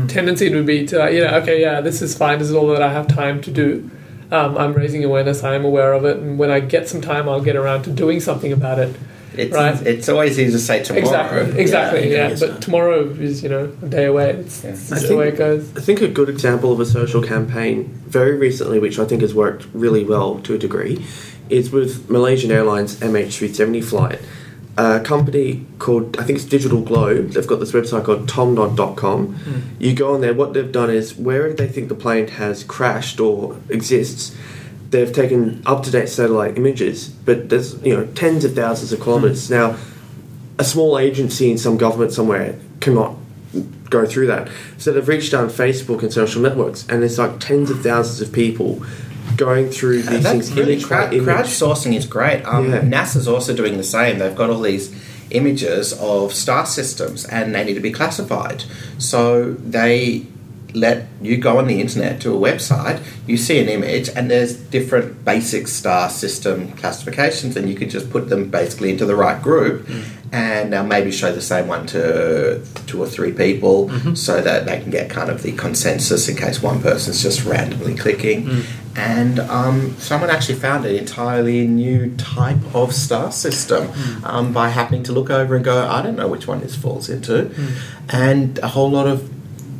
tendency would be to you know, okay, yeah, this is fine. This is all that I have time to do. Um, I'm raising awareness. I am aware of it, and when I get some time, I'll get around to doing something about it. it's, Right. it's always easy to say tomorrow. Exactly, exactly. Yeah, Yeah, yes, but sir. tomorrow is you know a day away. It's, Yeah. it's I the way it goes. I think a good example of a social campaign very recently, which I think has worked really well to a degree, is with Malaysian Airlines MH370 flight. A company called, I think it's Digital Globe, they've got this website called tomnod.com. Hmm. You go on there, what they've done is wherever they think the plane has crashed or exists, they've taken up to date satellite images, but there's you know tens of thousands of kilometers. Hmm. Now, a small agency in some government somewhere cannot go through that. So they've reached out on Facebook and social networks, and there's like tens of thousands of people going through these things really crowd, crowdsourcing is great. Um, Yeah. NASA's also doing the same. They've got all these images of star systems, and they need to be classified. So they let you go on the internet to a website, you see an image, and there's different basic star system classifications, and you can just put them basically into the right group, and now maybe show the same one to two or three people, mm-hmm. so that they can get kind of the consensus in case one person's just randomly clicking. Mm. And um, someone actually found an entirely new type of star system mm. um, by happening to look over and go, I don't know which one this falls into, mm. and a whole lot of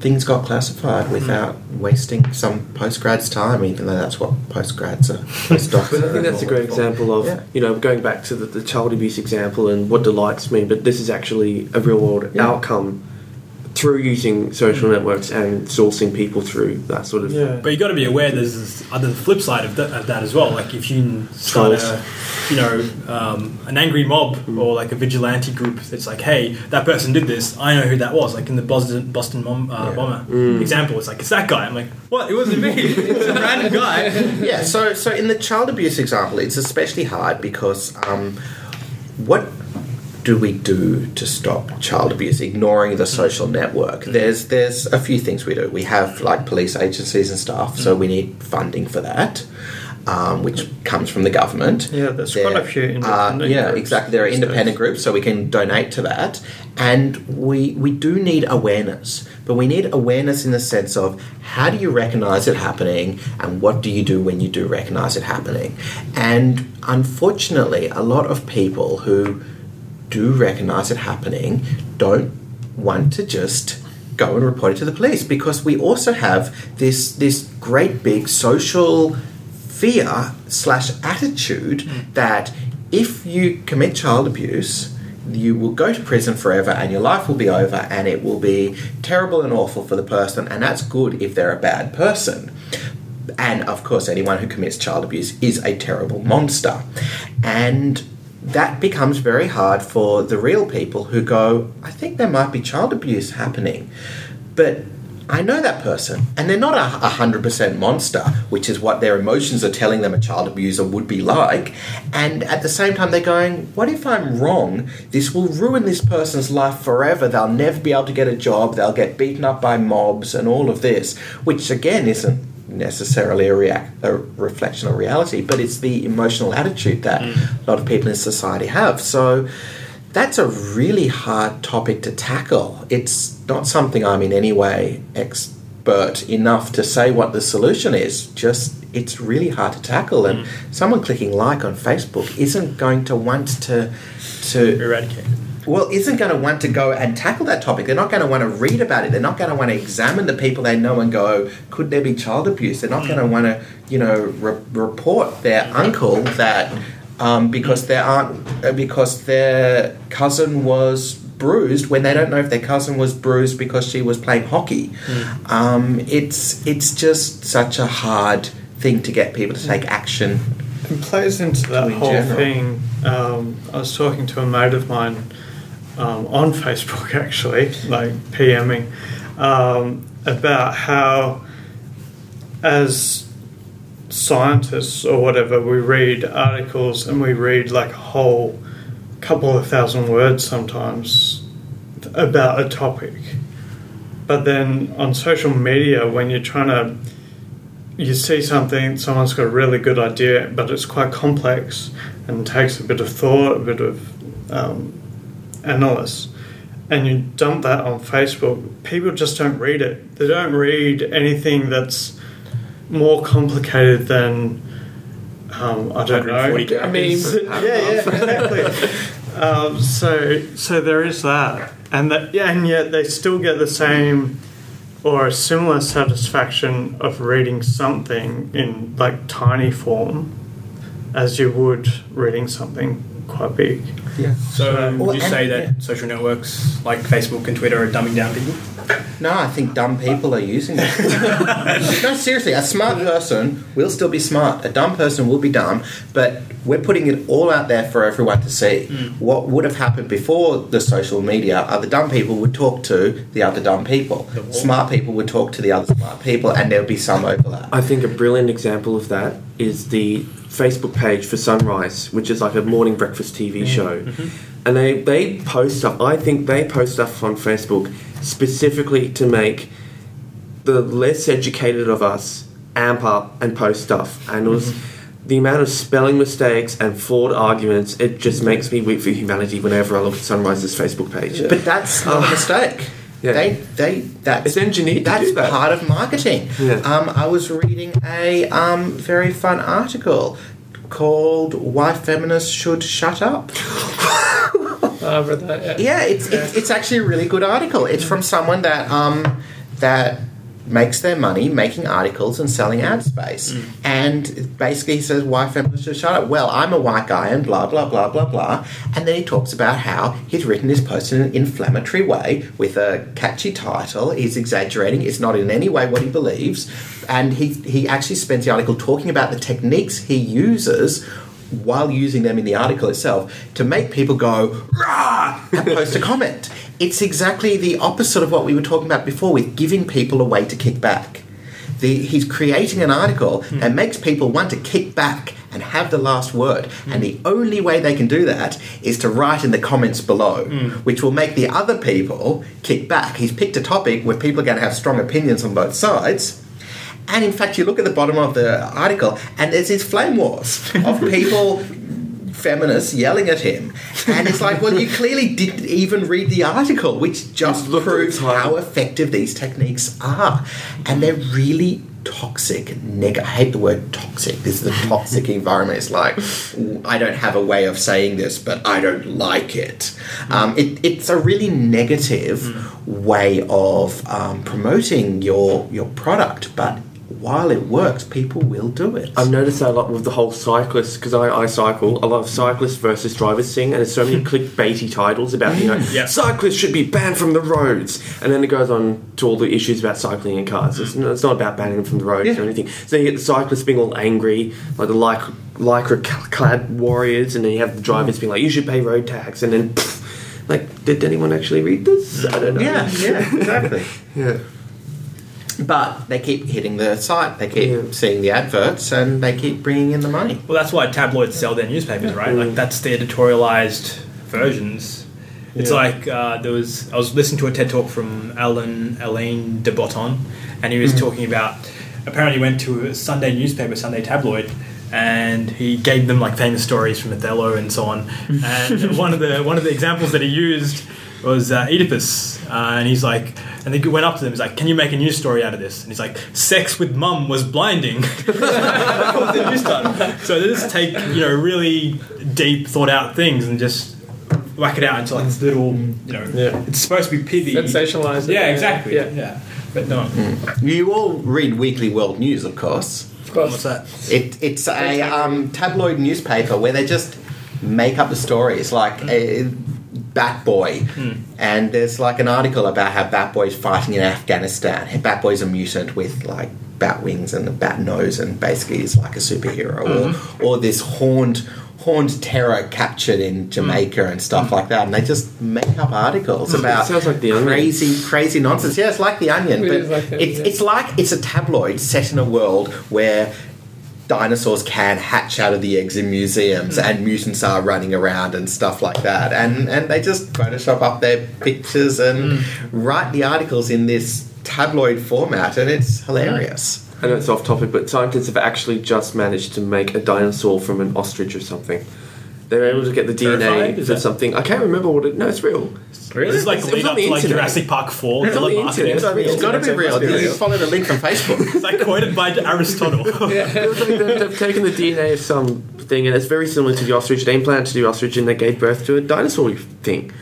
things got classified without wasting some postgrads time, even though that's what postgrads are. Postdocs But I think that's a great involved for. example of, Yeah. you know, going back to the, the child abuse example and what delights me, but this is actually a real world Yeah. outcome through using social networks and sourcing people through that sort of. Yeah. But you got to be aware there's this other flip side of, that of that as well. Like if you start Trolls. a, you know, um, an angry mob or like a vigilante group that's like, hey, that person did this. I know who that was. Like in the Boston Boston mom, uh, Yeah. bomber example, it's like it's that guy. I'm like, what? It wasn't me. it's a random guy. yeah, so so in the child abuse example, it's especially hard because um, what do we do to stop child abuse? Ignoring the social network. There's there's a few things we do. We have like police agencies and stuff, so we need funding for that. Um, which comes from the government. Yeah, there's quite a few independent yeah, groups exactly. There are independent days. groups, so we can donate to that. And we we do need awareness, but we need awareness in the sense of how do you recognise it happening, and what do you do when you do recognise it happening. And unfortunately, a lot of people who do recognise it happening don't want to just go and report it to the police because we also have this this great big social fear slash attitude mm. that if you commit child abuse you will go to prison forever and your life will be over and it will be terrible and awful for the person and that's good if they're a bad person. And of course anyone who commits child abuse is a terrible monster. And that becomes very hard for the real people who go i think there might be child abuse happening but I know that person, and they're not a a hundred percent monster, which is what their emotions are telling them a child abuser would be like. And at the same time, they're going, "What if I'm wrong? This will ruin this person's life forever. They'll never be able to get a job. They'll get beaten up by mobs, and all of this." Which again isn't necessarily a, react, a reflection of reality, but it's the emotional attitude that mm. a lot of people in society have. So that's a really hard topic to tackle. It's not something I'm in any way expert enough to say what the solution is. Just it's really hard to tackle, and mm. someone clicking like on Facebook isn't going to want to to Eradicate. Well, isn't going to want to go and tackle that topic. They're not going to want to read about it. They're not going to want to examine the people they know and go, could there be child abuse? They're not going to want to, you know, re- report their uncle that um, because their aunt, uh, because their cousin was bruised when they don't know if their cousin was bruised because she was playing hockey. Um, it's it's just such a hard thing to get people to take action. It plays into that whole general. thing. Um, I was talking to a mate of mine um, on Facebook, actually, like PMing, um, about how, as scientists or whatever, we read articles and we read like a whole couple of thousand words sometimes about a topic. But then on social media, when you're trying to you see something, someone's got a really good idea, but it's quite complex and takes a bit of thought, a bit of um, analysis, and you dump that on Facebook, people just don't read it. They don't read anything that's more complicated than, um, I don't know. 140 I mean, yeah, yeah, exactly. um, so, so there is that, and that, yeah, and yet they still get the same or a similar satisfaction of reading something in like tiny form as you would reading something quite big. Yeah. So um, would you say that yeah. social networks like Facebook and Twitter are dumbing down people? No, I think dumb people are using it. no, seriously, a smart person will still be smart. A dumb person will be dumb, but we're putting it all out there for everyone to see. What would have happened before the social media are the dumb people would talk to the other dumb people. Smart people would talk to the other smart people, and there would be some overlap. I think a brilliant example of that is the Facebook page for Sunrise, which is like a morning breakfast TV mm-hmm. show. Mm-hmm. And they, they post stuff, I think they post stuff on Facebook specifically to make the less educated of us amp up and post stuff. And it was mm-hmm. the amount of spelling mistakes and flawed arguments, it just makes me weep for humanity whenever I look at Sunrise's Facebook page. But that's not a mistake. Yeah. They, they, that's It's engineered That's that. part of marketing. Yeah. Um, I was reading a um, very fun article called "Why Feminists Should Shut Up." Read that. Yeah. Yeah, it's, it's it's actually a really good article. It's from someone that um that makes their money making articles and selling ad space. Mm. And basically he says, why feminists should shut up? Well, I'm a white guy and blah, blah, blah, blah, blah. And then he talks about how he's written his post in an inflammatory way with a catchy title. He's exaggerating. It's not in any way what he believes. And he, he actually spends the article talking about the techniques he uses while using them in the article itself to make people go rah and post a comment. It's exactly the opposite of what we were talking about before with giving people a way to kick back. The, he's creating an article hmm. that makes people want to kick back and have the last word. Hmm. And the only way they can do that is to write in the comments below, hmm. which will make the other people kick back. He's picked a topic where people are going to have strong opinions on both sides. And in fact, you look at the bottom of the article, and there's these flame wars of people, feminists, yelling at him. And it's like, well, you clearly didn't even read the article, which just looked at the proves how effective these techniques are. And they're really toxic. Neg- I hate the word toxic. This is a toxic environment. It's like, I don't have a way of saying this, but I don't like it. Um, it it's a really negative way of um, promoting your your product, but while it works, people will do it. I've noticed that a lot with the whole cyclist because I, I cycle. A lot of cyclists versus drivers thing, and there's so many clickbaity titles about you know Yeah. cyclists should be banned from the roads, and then it goes on to all the issues about cycling in cars. It's, mm-hmm. no- it's not about banning them from the roads or anything. So you get the cyclists being all angry, like the lycra, lycra clad warriors, and then you have the drivers mm. being like, "You should pay road tax," and then. pfft, like, did anyone actually read this? Mm. I don't know. yeah, yeah, exactly. yeah. But they keep hitting the site, they keep Yeah. seeing the adverts, and they keep bringing in the money. Well, that's why tabloids sell their newspapers, right? Like that's the editorialized versions. It's Yeah. like uh, there was. I was listening to a TED talk from Alan Alain de Botton, and he was talking about. Apparently, he went to a Sunday newspaper, Sunday tabloid, and he gave them like famous stories from Othello and so on. And one of the one of the examples that he used was uh, Oedipus, uh, and he's like, and they went up to them. He's like, "Can you make a news story out of this?" And he's like, "Sex with mum was blinding." That was the news title. So they just take you know really deep, thought out things and just whack it out into like this little you know. Yeah. It's supposed to be pithy. Sensationalize it. Yeah, exactly. Yeah. Yeah, but no. You all read Weekly World News, of course. Of course. What's that? It, it's a um, tabloid newspaper where they just make up the stories, like a Bat Boy, hmm. and there's like an article about how Bat Boy's fighting in Afghanistan. Bat Boy's a mutant with like bat wings and a bat nose, and basically is like a superhero, or mm-hmm. or this horned. Horned terror captured in Jamaica mm. and stuff mm. like that, and they just make up articles hmm. about sounds like The Onion. crazy, crazy nonsense. Yeah, it's like the Onion, It but like it's Onion. it's like it's a tabloid set in a world where dinosaurs can hatch out of the eggs in museums mm. and mutants are running around and stuff like that and and they just photoshop up their pictures and mm. write the articles in this tabloid format and it's mm. hilarious I know it's off topic, but scientists have actually just managed to make a dinosaur from an ostrich or something. They were able to get the DNA Is for something. I can't remember what it. No, it's real. This is like It the was lead on up the to like internet. Jurassic Park 4. It's on the internet. It's on the it's got to be internet. real It must be you real. followed a link from facebook It's like quoted by Aristotle. It was like they've, they've taken the DNA of something, and it's very similar to the ostrich. They implanted to the ostrich, and they gave birth to a dinosaur thing.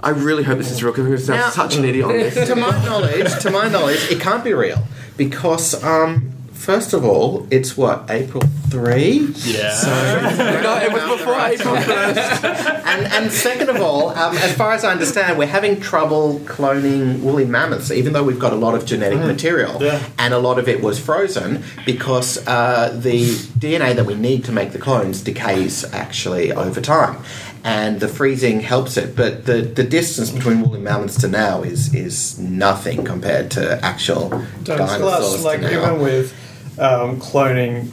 I really hope this is real because I'm going to sound Now- such an idiot on this. to my knowledge to my knowledge it can't be real because um first of all it's what april 3 Yeah. so no, it was before April 1st. and, and second of all, um, as far as I understand, we're having trouble cloning woolly mammoths, even though we've got a lot of genetic material, Yeah. and a lot of it was frozen because uh, the DNA that we need to make the clones decays actually over time. And the freezing helps it, but the, the distance between woolly mammoths to now is is nothing compared to actual dinosaurs. Plus, like to now. even with um, cloning,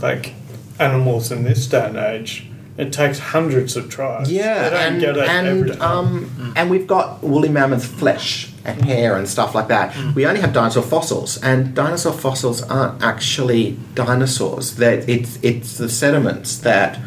like animals in this day and age, it takes hundreds of tries. Yeah, they don't and get it every and time. um, and we've got woolly mammoth flesh and hair and stuff like that. We only have dinosaur fossils, and dinosaur fossils aren't actually dinosaurs. That it's it's the sediments that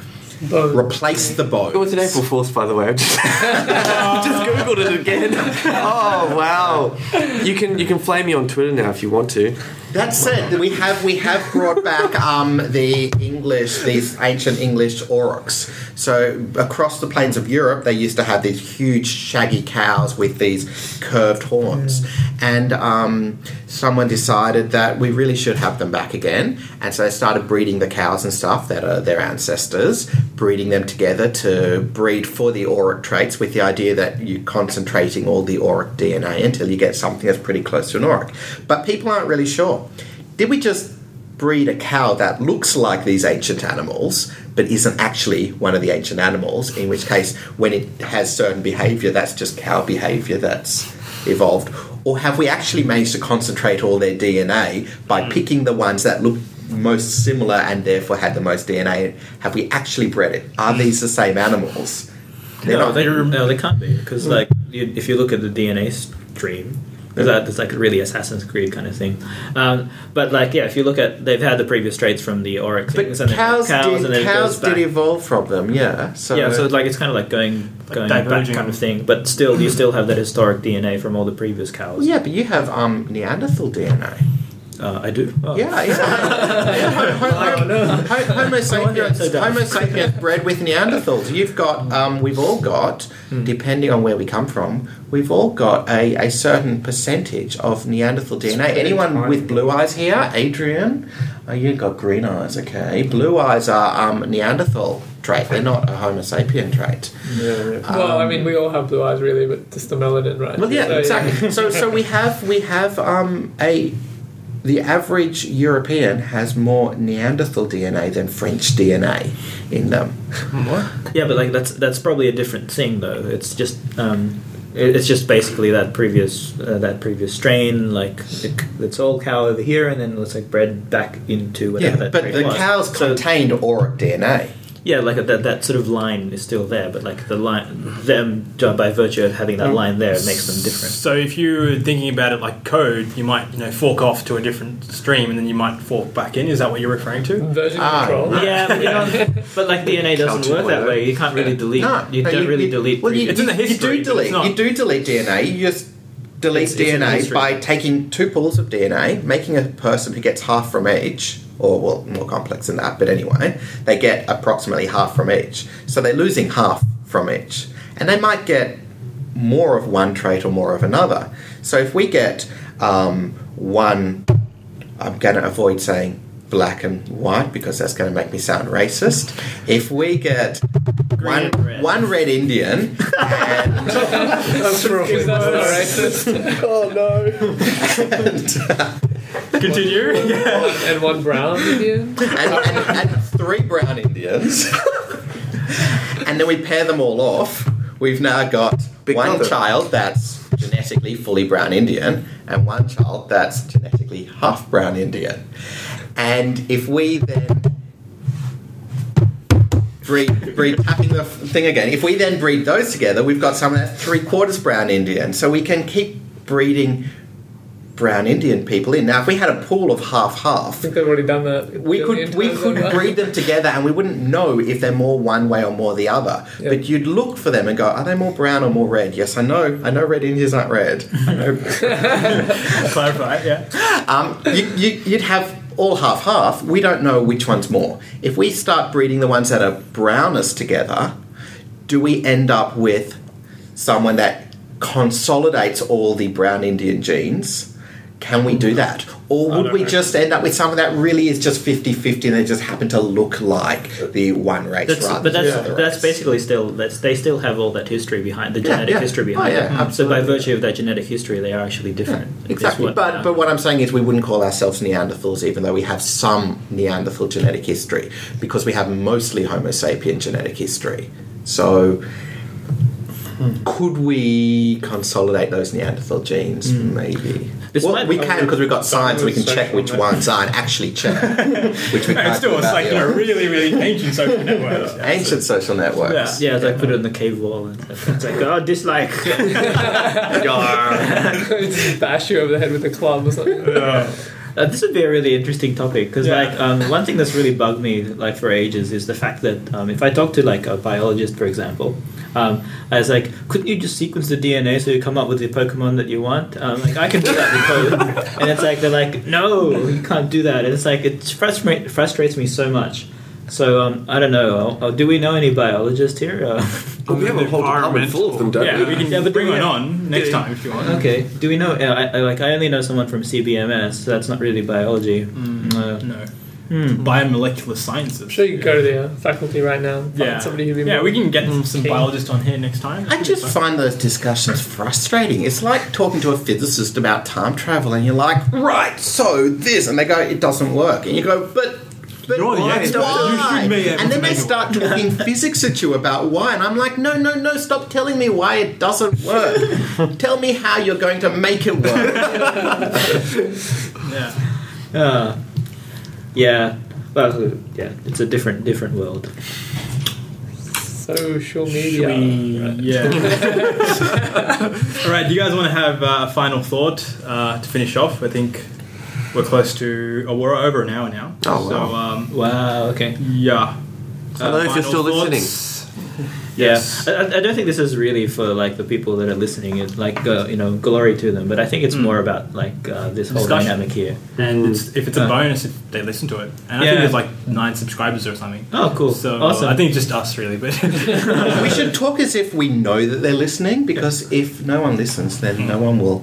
Bone. replace the It was bones. an April Fool's, by the way. I just, just googled it again. Oh wow! You can you can flame me on Twitter now if you want to. That said, we have we have brought back um, the English, these ancient English aurochs. So across the plains of Europe, they used to have these huge, shaggy cows with these curved horns, and um, someone decided that we really should have them back again, and so they started breeding the cows and stuff that are their ancestors, breeding them together to breed for the auroch traits, with the idea that you're concentrating all the auroch DNA until you get something that's pretty close to an auroch. But people aren't really sure. Did we just breed a cow that looks like these ancient animals but isn't actually one of the ancient animals? In which case, when it has certain behavior, that's just cow behavior that's evolved. Or have we actually managed to concentrate all their DNA by hmm. picking the ones that look most similar and therefore had the most DNA? Have we actually bred it? Are hmm. these the same animals? They're no, not. they, no, they can't be because hmm. like you, if you look at the DNA stream, because that, that's like a really Assassin's Creed kind of thing. Um, but like yeah, if you look at they've had the previous traits from the aurochs But things and then cows, cows did, and then cows did evolve from them, yeah. So yeah, so like it's kind of like going going back kind of thing, but still you still have that historic DNA from all the previous cows. yeah, but you have um, Neanderthal DNA. Uh, I do. Oh. Yeah, yeah. yeah ho- ho- ho- ho- Homo sapiens, so. Homo sapiens bred with Neanderthals. You've got, um, we've all got, depending on where we come from, we've all got a, a certain percentage of Neanderthal DNA. Anyone tiny. with blue eyes here, Adrian? Oh, you got green eyes. Okay, blue eyes are um, Neanderthal trait. They're not a Homo sapien trait. Yeah, well, I mean, we all have blue eyes, really, but just the melanin, right? Well, yeah, So, exactly. so, so we have we have um, a the average European has more Neanderthal DNA than French DNA in them. What? yeah, but like that's that's probably a different thing though. It's just um, it- it's just basically that previous uh, that previous strain. Like it, it's all cow over here, and then it's like bred back into whatever Yeah, but the was. cows So- contained auroch DNA. Yeah, like that that sort of line is still there, but like the line them ju- by virtue of having that Mm. line there, it makes them different. So if you're thinking about it like code, you might you know fork off to a different stream and then you might fork back in. Is that what you're referring to? Version Ah, control. Yeah, but, you know, but like DNA doesn't work that way. You can't really delete. No, you don't really delete. Well, you, It's in the history, You do delete. not. You do delete DNA. You just delete It's- it's in the DNA history. by taking two pools of DNA, making a person who gets half from each, or well, more complex than that. But anyway, they get approximately half from each. So they're losing half from each, and they might get more of one trait or more of another. So if we get um, one, I'm going to avoid saying black and white because that's going to make me sound racist. If we get one, red. one red Indian and That's that's not racist. oh no. Continue. yeah. and one brown Indian. and, and, and three brown Indians, and then we pair them all off. We've now got Big one number. child that's genetically fully brown Indian, and one child that's genetically half brown Indian. And if we then breed, breed tapping the thing again, if we then breed those together, we've got someone that's three quarters brown Indian. So we can keep breeding brown Indian people in. Now, if we had a pool of half half, I think they've already done that. we could we could over. breed them together and we wouldn't know if they're more one way or more the other. Yeah. But you'd look for them and go, are they more brown or more red? Yes, I know. I know red Indians aren't red. I know. Clarify. Yeah. um, you, you, you'd have all half half. We don't know which one's more. If we start breeding the ones that are brownest together, do we end up with someone that consolidates all the brown Indian genes? Can we do that? Or would we know. just end up with someone that really is just 50 50 and they just happen to look like the one race That's, rather but than that's the other that's basically still that's they still have all that history behind the genetic yeah. history Oh, behind yeah, it. absolutely. So by virtue of that genetic history, they are actually different. is Exactly, what- but uh, but what I'm saying is we wouldn't call ourselves Neanderthals, even though we have some Neanderthal genetic history, because we have mostly Homo sapien genetic history. So, could we consolidate those Neanderthal genes? Maybe. This well, might- we can because we've got science. We can check which network. ones aren't actually check, which we can't. still, do it's like you know really, really ancient social networks. Yeah. ancient social networks. yeah, it's like put it on the cave wall and stuff. It's like oh dislike. Just bash you over the head with a club or something. Yeah. Uh, this would be a really interesting topic because, Yeah. like, um, one thing that's really bugged me, like, for ages, is the fact that um, if I talk to like a biologist, for example, um, I was like, couldn't you just sequence the DNA so you come up with the Pokemon that you want? Um, like, I can do that with code, and it's like they're like, no, you can't do that, and it's like it frustrate, frustrates me so much. So um, I don't know. Uh, do we know any biologists here? Uh, Oh, we have a whole department full of them, don't Yeah, we? we can Yeah, bring do one on next do- time if you want. okay. Do we know? Uh, I, I, like, I only know someone from CBMS. So that's not really biology. Mm, Uh, no. Hmm. Biomolecular sciences. I'm sure you could go to the uh, faculty right now and find Yeah, somebody who'd be yeah, more we can get some keen. biologists on here next time. I just find those discussions frustrating. It's like talking to a physicist about time travel, and you're like, right, so this, and they go, it doesn't work, and you go, but. But You're why? expert. Why? You should and then they make it start talking physics at you about why, and I'm like, no, no, no, stop telling me why it doesn't work. Tell me how you're going to make it work. Yeah. Uh, yeah. Well, yeah. It's a different different world. social media. we- yeah. All right. Do you guys want to have uh, a final thought uh, to finish off? I think we're close to. Oh, we're over an hour now. Oh, So wow. um, Wow. Okay. yeah. Hello, if you're still thoughts? listening. Yes. Yeah. I, I- I don't think this is really for like the people that are listening. It's like uh, you know, glory to them. But I think it's Mm. more about like uh, this whole Discussion. dynamic here. And it's, if it's a Uh. bonus, if they listen to it, and I Yeah. think there's like nine subscribers or something. Oh, cool. So Awesome. I think just us really, but we should talk as if we know that they're listening, because if no one listens, then no one will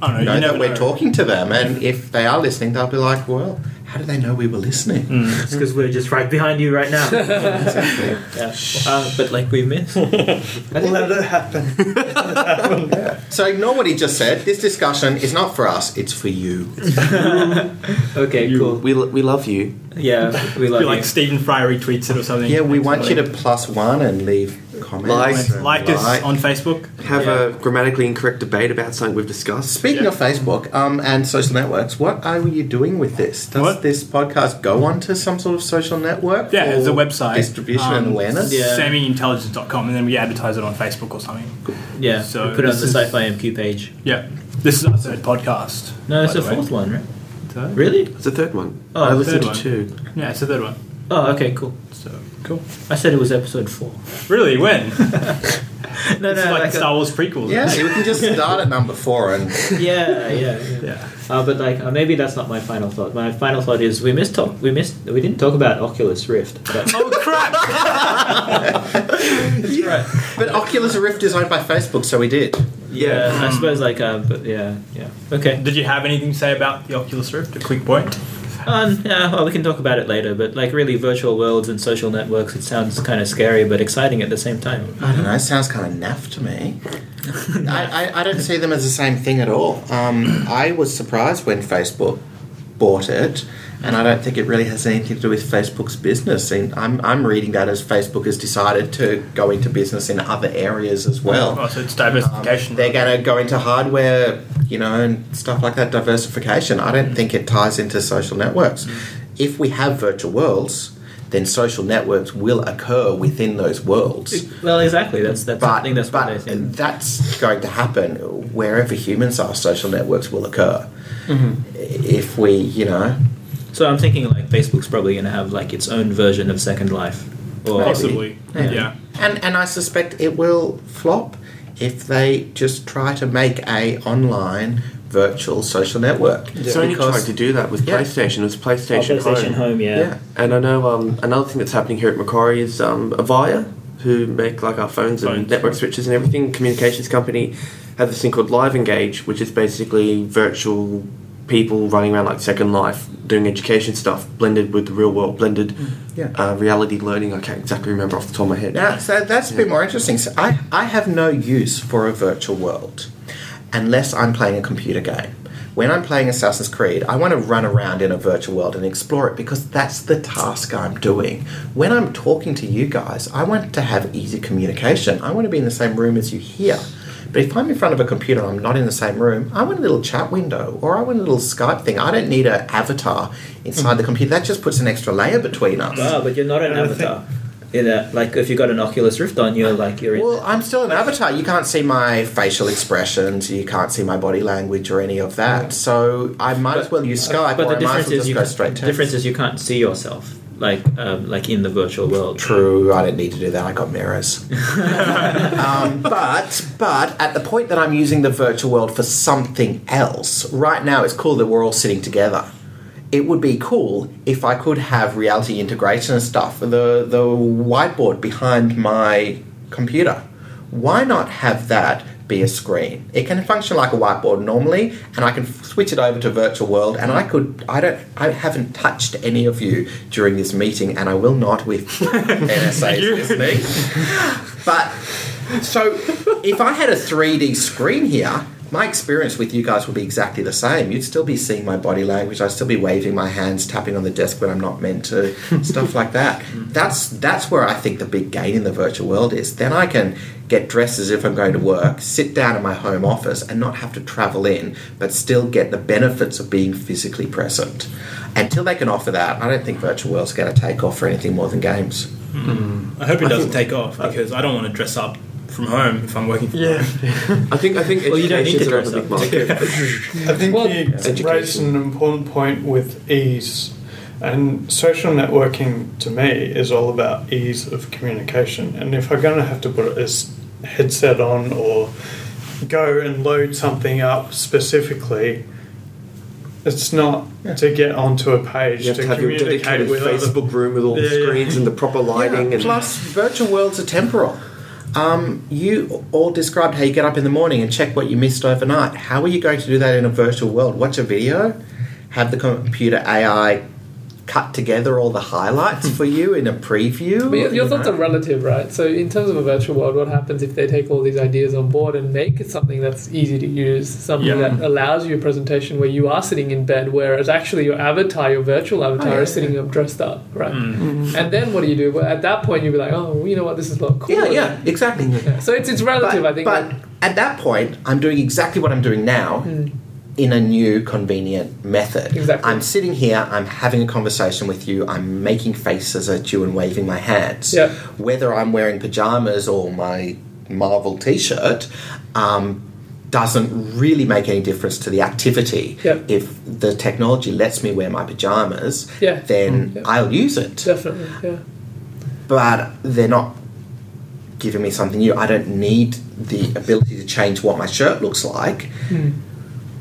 I don't know. know you never that we're know. talking to them. And if they are listening, they'll be like, well, how do they know we were listening? Mm. It's because we're just right behind you right now. Exactly. yeah. Uh, but like we missed. I think Let it happen. So ignore what he just said. This discussion is not for us; it's for you. okay. You- Cool. We, we love you. Yeah. We I love feel you. like Stephen Fry retweets it or something. Yeah, we want you to plus one and leave comments. Like- and like us on Facebook. Have Yeah. a grammatically incorrect debate about something we've discussed. Speaking Yeah. of Facebook um, and social networks, what are you doing with this? Does What? this podcast go onto some sort of social network? Yeah, for there's a website. Distribution and um, awareness? Yeah. Semiintelligence.com, and then we advertise it on Facebook or something. yeah. So we put it on the is- Sci-Fi MQ page. Yeah. This is our third podcast. No, it's by the way. fourth one, right? Third? Really? It's the third one. Oh, I listened third to two. Yeah, it's the third one. Oh, okay, cool. So cool. I said it was episode four. Really? When? No, It's no, like, like the Star Wars prequel. Yeah, we can just start at number four and yeah, yeah, yeah. Yeah. Uh, but like, uh, maybe that's not my final thought. My final thought is we missed talk. We missed. We didn't talk about Oculus Rift. But Oh crap! But Oculus Rift is owned by Facebook, so we did. yeah, I suppose like, uh, but yeah, yeah. Okay. Did you have anything to say about the Oculus Rift? A quick point. Um, yeah, well, we can talk about it later. But like, really, virtual worlds and social networks. It sounds kind of scary, but exciting at the same time. I don't know, it sounds kind of naff to me. I, I, I don't see them as the same thing at all. Um, I was surprised when Facebook bought it, and I don't think it really has anything to do with Facebook's business. And I'm, I'm reading that as Facebook has decided to go into business in other areas as well. Oh, so it's Um, diversification. they're going to go into hardware, you know, and stuff like that, diversification. I don't think it ties into social networks. If we have virtual worlds, then social networks will occur within those worlds. Well, exactly. That's that's. But, think that's what I but that's going to happen wherever humans are. Social networks will occur. Mm-hmm. If we, you know, So I'm thinking like Facebook's probably going to have like its own version of Second Life. Or Possibly. Maybe. Yeah. and and I suspect it will flop if they just try to make a online virtual social network. Sony Because- tried to do that with Yeah. PlayStation. It was Oh, PlayStation, PlayStation Home. Home, yeah. yeah. And I know um, another thing that's happening here at Macquarie is um, Avaya, who make like our phones and network switches and everything. Communications company have this thing called Live Engage, which is basically virtual people running around like Second Life, doing education stuff, blended with the real world, blended Yeah. uh, reality learning. I can't exactly remember off the top of my head. Yeah, so that's a bit more interesting. So I, I have no use for a virtual world unless I'm playing a computer game. When I'm playing Assassin's Creed, I want to run around in a virtual world and explore it because that's the task I'm doing. When I'm talking to you guys, I want to have easy communication. I want to be in the same room as you here. But if I'm in front of a computer and I'm not in the same room, I want a little chat window or I want a little Skype thing. I don't need an avatar inside the computer. That just puts an extra layer between us. Ah, but you're not an avatar. in a, like if you've got an Oculus Rift on, you're like you're in. Well, I'm still an avatar. You can't see my facial expressions. You can't see my body language or any of that. So I might as well use Skype, but the I might as difference well is you go straight the difference is you can't see yourself like um, like in the virtual world. True, I don't need to do that. I got mirrors. um, but but at the point that I'm using the virtual world for something else, right now it's cool that we're all sitting together. It would be cool if I could have reality integration and stuff. The the whiteboard behind my computer. Why not have that be a screen? It can function like a whiteboard normally, and I can f- switch it over to virtual world. And I could. I don't. I haven't touched any of you during this meeting, and I will not with NSA's listening. But so, if I had a 3D screen here, my experience with you guys would be exactly the same. You'd still be seeing my body language. I'd still be waving my hands, tapping on the desk when I'm not meant to, stuff like that. That's that's where I think the big gain in the virtual world is. Then I can get dressed as if I'm going to work, sit down in my home office, and not have to travel in, but still get the benefits of being physically present. Until they can offer that, I don't think virtual world's going to take off for anything more than games. Mm-hmm. I hope it doesn't take off because I don't want to dress up from home if I'm working from home. I think I think Well, you don't need to another dress big up. market. I think Well, you education. raised an important point with ease. And social networking to me is all about ease of communication. And if I'm going to have to put a headset on or go and load something up specifically, it's not to get onto a page You have to, to have your communicate dedicated with other Facebook room with all the Yeah, yeah. screens and the proper lighting Yeah, and plus, virtual worlds are temporal. Um, you all described how you get up in the morning and check what you missed overnight. How are you going to do that in a virtual world? Watch a video? Have the computer AI cut together all the highlights for you in a preview? But your, your You thoughts know? are relative, right? So, in terms of a virtual world, what happens if they take all these ideas on board and make it something that's easy to use, something Yeah. that allows you a presentation where you are sitting in bed, whereas actually your avatar, your virtual avatar, Oh, yeah, is sitting up dressed up, right? And then what do you do? Well, at that point, you'd be like, oh, well, you know what, this is a lot cooler. Yeah, yeah, exactly. Yeah. So it's it's relative, But, I think. but like- at that point, I'm doing exactly what I'm doing now Mm. In a new, convenient method. Exactly. I'm sitting here, I'm having a conversation with you, I'm making faces at you and waving my hands. Yeah. Whether I'm wearing pajamas or my Marvel t shirt, um, doesn't really make any difference to the activity. Yeah. If the technology lets me wear my pajamas, Yeah. then Yeah. I'll use it Definitely, yeah. but they're not giving me something new. I don't need the ability to change what my shirt looks like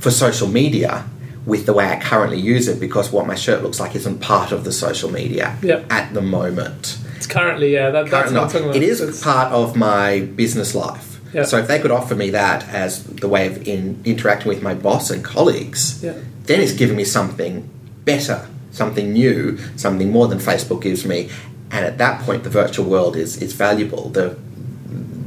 for social media with the way I currently use it because what my shirt looks like isn't part of the social media Yeah. at the moment. It's currently, yeah. That, that's Current- what I'm about. it is It's- part of my business life. Yeah. So if they could offer me that as the way of in, interacting with my boss and colleagues, Yeah. then it's giving me something better, something new, something more than Facebook gives me. And at that point, the virtual world is, is valuable. The,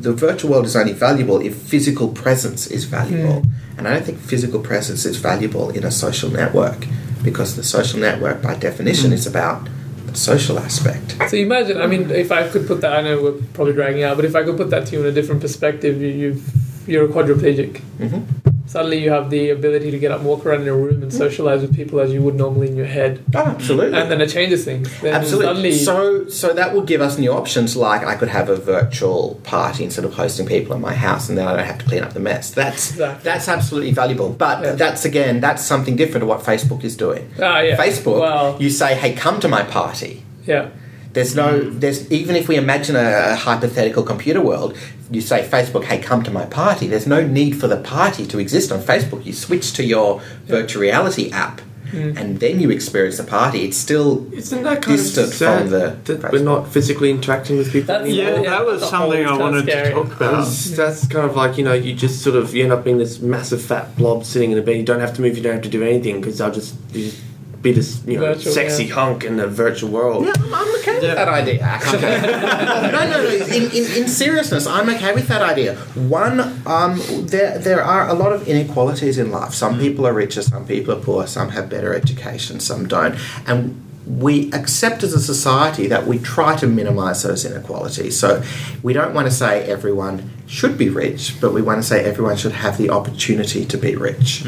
the virtual world is only valuable if physical presence is valuable. And I don't think physical presence is valuable in a social network because the social network, by definition, is about the social aspect. So you imagine, I mean, if I could put that, I know we're probably dragging out, but if I could put that to you in a different perspective, you, you've, you're a quadriplegic. hmm Suddenly you have the ability to get up and walk around in a room and socialize with people as you would normally in your head. Oh, absolutely. And then it changes things. Then Absolutely. So, so that will give us new options. Like I could have a virtual party instead of hosting people in my house, and then I don't have to clean up the mess. That's Exactly. that's absolutely valuable. But Yeah. that's again, that's something different to what Facebook is doing. ah, yeah. Facebook, you say, "Hey, come to my party." yeah. There's no, there's even if we imagine a, a hypothetical computer world, you say Facebook, hey, come to my party. There's no need for the party to exist on Facebook. You switch to your virtual reality app, Mm. and then you experience the party. It's still Isn't that kind distant of sad from the that we're not physically interacting with people That's- anymore? Yeah, Yeah, that was something I wanted scary. to talk about. That's, that's kind of like you know you just sort of you end up being this massive fat blob sitting in a bed. You don't have to move. You don't have to do anything because I'll just, you just be this you know Virtual, sexy yeah. hunk in the virtual world. Yeah, I'm, I'm okay with that idea. Actually, no, no, no. In, in, in seriousness, I'm okay with that idea. One, um, there there are a lot of inequalities in life. Some people are richer, some people are poor, some have better education, some don't, and we accept as a society that we try to minimise those inequalities. So we don't want to say everyone should be rich, but we want to say everyone should have the opportunity to be rich.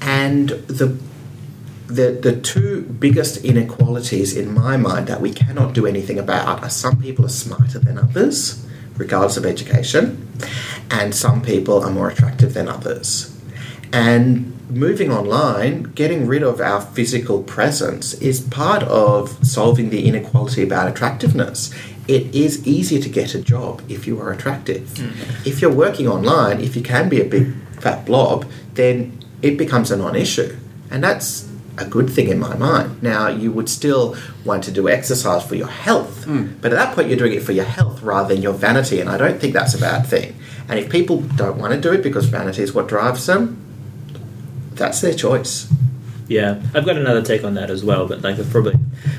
And the the, the two biggest inequalities in my mind that we cannot do anything about are some people are smarter than others, regardless of education, and some people are more attractive than others. And moving online, getting rid of our physical presence is part of solving the inequality about attractiveness. It is easier to get a job if you are attractive. Mm-hmm. If you're working online, if you can be a big fat blob, then it becomes a non issue. And that's a good thing in my mind. Now, you would still want to do exercise for your health, but at that point, you're doing it for your health rather than your vanity, and I don't think that's a bad thing. And if people don't want to do it because vanity is what drives them, that's their choice. Yeah, I've got another take on that as well, but like probably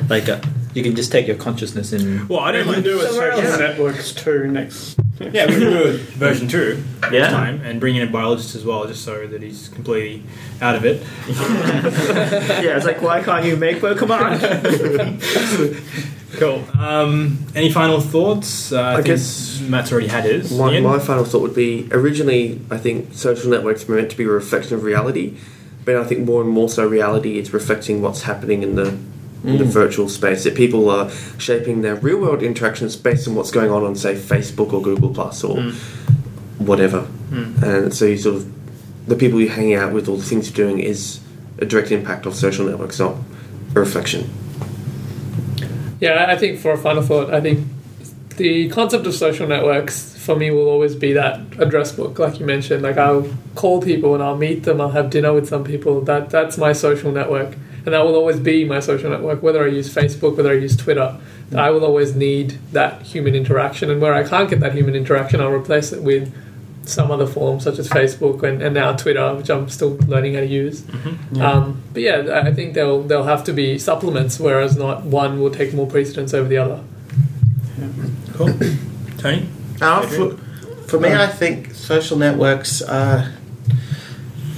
like uh, you can just take your consciousness in. Well, I don't We mind can do it Somewhere social else. networks too next. Yeah, we can do it version two next time and bring in a biologist as well, just so that he's completely out of it. yeah, it's like why can't you make? Well, come on. Cool. Um, any final thoughts? Uh, I, I guess Matt's already had his. My, my final thought would be originally, I think social networks were meant to be a reflection of reality, but I think more and more so reality is reflecting what's happening in the in the mm. virtual space. That people are shaping their real world interactions based on what's going on on, say, Facebook or Google Plus or mm. whatever. Mm. And so you sort of the people you're hanging out with, all the things you're doing, is a direct impact of social networks, not a reflection. Yeah, I think for a final thought, I think the concept of social networks for me will always be that address book, like you mentioned. Like I'll call people and I'll meet them. I'll have dinner with some people. That that's my social network, and that will always be my social network. Whether I use Facebook, whether I use Twitter, I will always need that human interaction. And where I can't get that human interaction, I'll replace it with some other form, such as Facebook and, and now Twitter, which I'm still learning how to use. Um, but yeah, I think there'll there'll have to be supplements, whereas not one will take more precedence over the other. Cool. Tony? Uh, for, for me, I think social networks are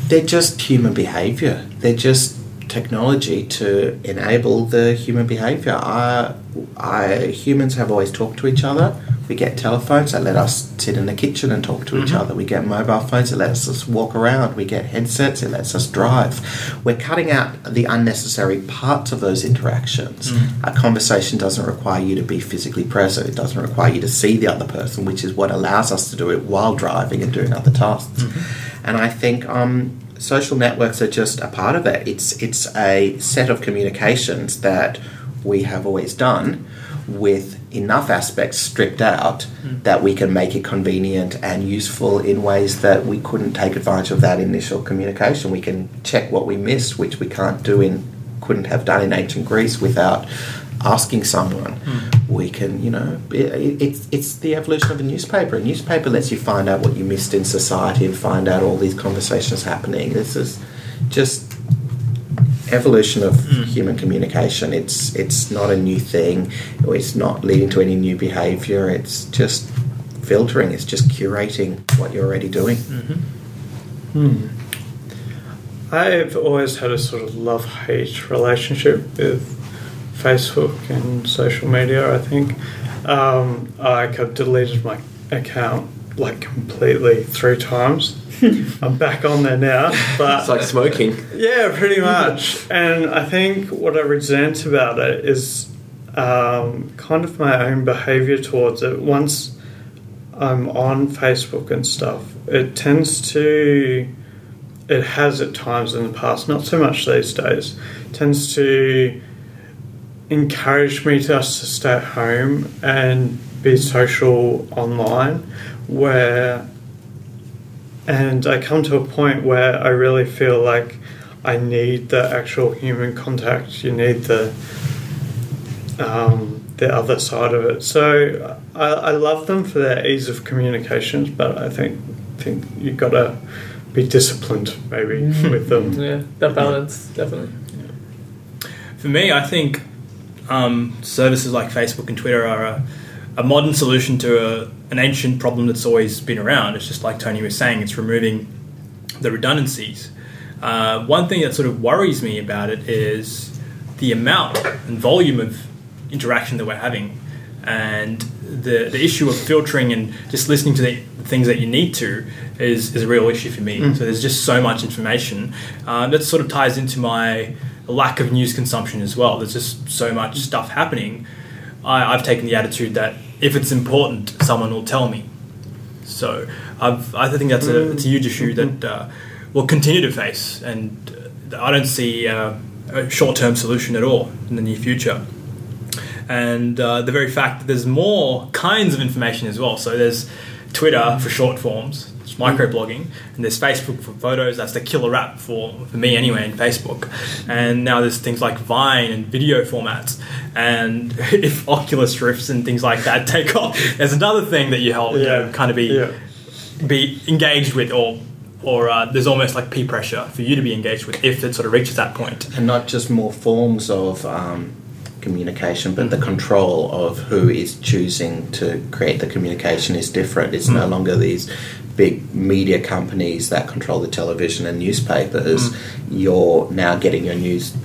they're just human behavior. They're just technology to enable the human behavior. I, I, humans have always talked to each other. We get telephones that let us sit in the kitchen and talk to each mm-hmm. other. We get mobile phones that let us walk around. We get headsets that lets us drive. We're cutting out the unnecessary parts of those interactions. Mm. A conversation doesn't require you to be physically present. It doesn't require you to see the other person, which is what allows us to do it while driving and doing other tasks. Mm-hmm. And I think um, social networks are just a part of that. It's it's a set of communications that we have always done with enough aspects stripped out hmm. that we can make it convenient and useful in ways that we couldn't take advantage of that initial communication. We can check what we missed, which we can't do in couldn't have done in ancient Greece without asking someone. We can, you know, it, it's it's the evolution of a newspaper. A newspaper lets you find out what you missed in society and find out all these conversations happening. This is just evolution of human communication. It's it's not a new thing. It's not leading to any new behavior. It's just filtering. It's just curating what you're already doing. Hmm. I've always had a sort of love hate relationship with Facebook and social media. I think um, I've deleted my account like completely three times. I'm back on there now, but It's like smoking. yeah, pretty much. And I think what I resent about it is um, kind of my own behavior towards it. Once I'm on Facebook and stuff, it tends to, it has at times in the past, not so much these days, tends to encourage me just to stay at home and be social online where and I come to a point where I really feel like I need the actual human contact. You need the um, the other side of it. So I, I love them for their ease of communications, but I think think you got to be disciplined maybe with them. Yeah, that balance definitely. For me, I think um, services like Facebook and Twitter are a, a modern solution to a, an ancient problem that's always been around. It's just like Tony was saying, it's removing the redundancies. Uh, one thing that sort of worries me about it is the amount and volume of interaction that we're having, and the the issue of filtering and just listening to the things that you need to is, is a real issue for me. So there's just so much information. Uh, that sort of ties into my lack of news consumption as well. There's just so much stuff happening. I, I've taken the attitude that if it's important, someone will tell me. So I've, I think that's a, it's a huge issue that uh, we'll continue to face, and uh, I don't see uh, a short-term solution at all in the near future. And uh, the very fact that there's more kinds of information as well. So there's Twitter for short forms, it's microblogging, and there's Facebook for photos. That's the killer app for, for me anyway in Facebook. And now there's things like Vine and video formats. And if Oculus Rifts and things like that take off, there's another thing that you help you know, Yeah. kind of be Yeah. be engaged with, or or uh, there's almost like peer pressure for you to be engaged with if it sort of reaches that point. and not just more forms of um, communication, but the control of who is choosing to create the communication is different. It's no longer these big media companies that control the television and newspapers. You're now getting your news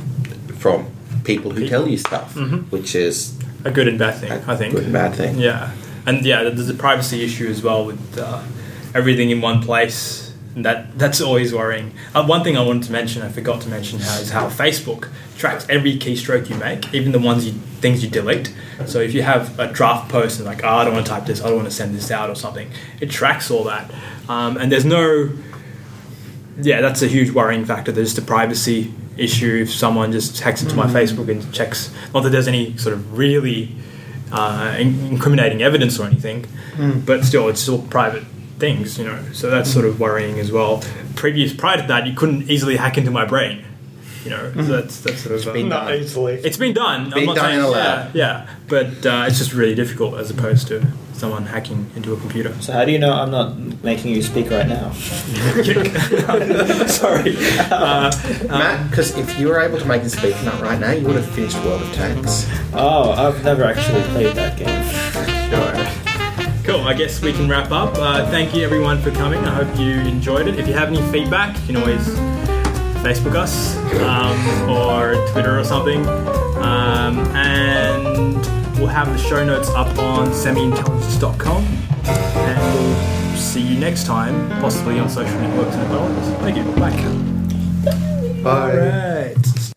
from people who tell you stuff, which is A good and bad thing, I think. good and bad thing. Yeah, and yeah, there's a privacy issue as well with uh, everything in one place. And that that's always worrying. Uh, one thing I wanted to mention, I forgot to mention, how is how Facebook tracks every keystroke you make, even the ones you things you delete. So if you have a draft post and like, oh, I don't want to type this, I don't want to send this out or something, it tracks all that. Um, and there's no, yeah, that's a huge worrying factor. There's just a privacy issue if someone just hacks into my Facebook and checks. Not that there's any sort of really uh, incriminating evidence or anything, but still, it's still private things, you know. So that's sort of worrying as well. Previous prior to that, you couldn't easily hack into my brain, you know. So that's that's sort of. Been Not done. easily. it's been done. Been done in a lab. Yeah, yeah. but uh, it's just really difficult as opposed to someone hacking into a computer. So how do you know I'm not making you speak right now? Sorry. Uh, Matt, because if you were able to make a speak nut right now, you would have finished World of Tanks. Oh, I've never actually played that game. Sure. Cool. I guess we can wrap up. Uh, thank you everyone for coming. I hope you enjoyed it. If you have any feedback, you can always Facebook us um, or Twitter or something. Um, and we'll have the show notes up on semiintelligence.com. And we'll see you next time, possibly on social networks and otherwise. Thank you. Bye. Bye. All right.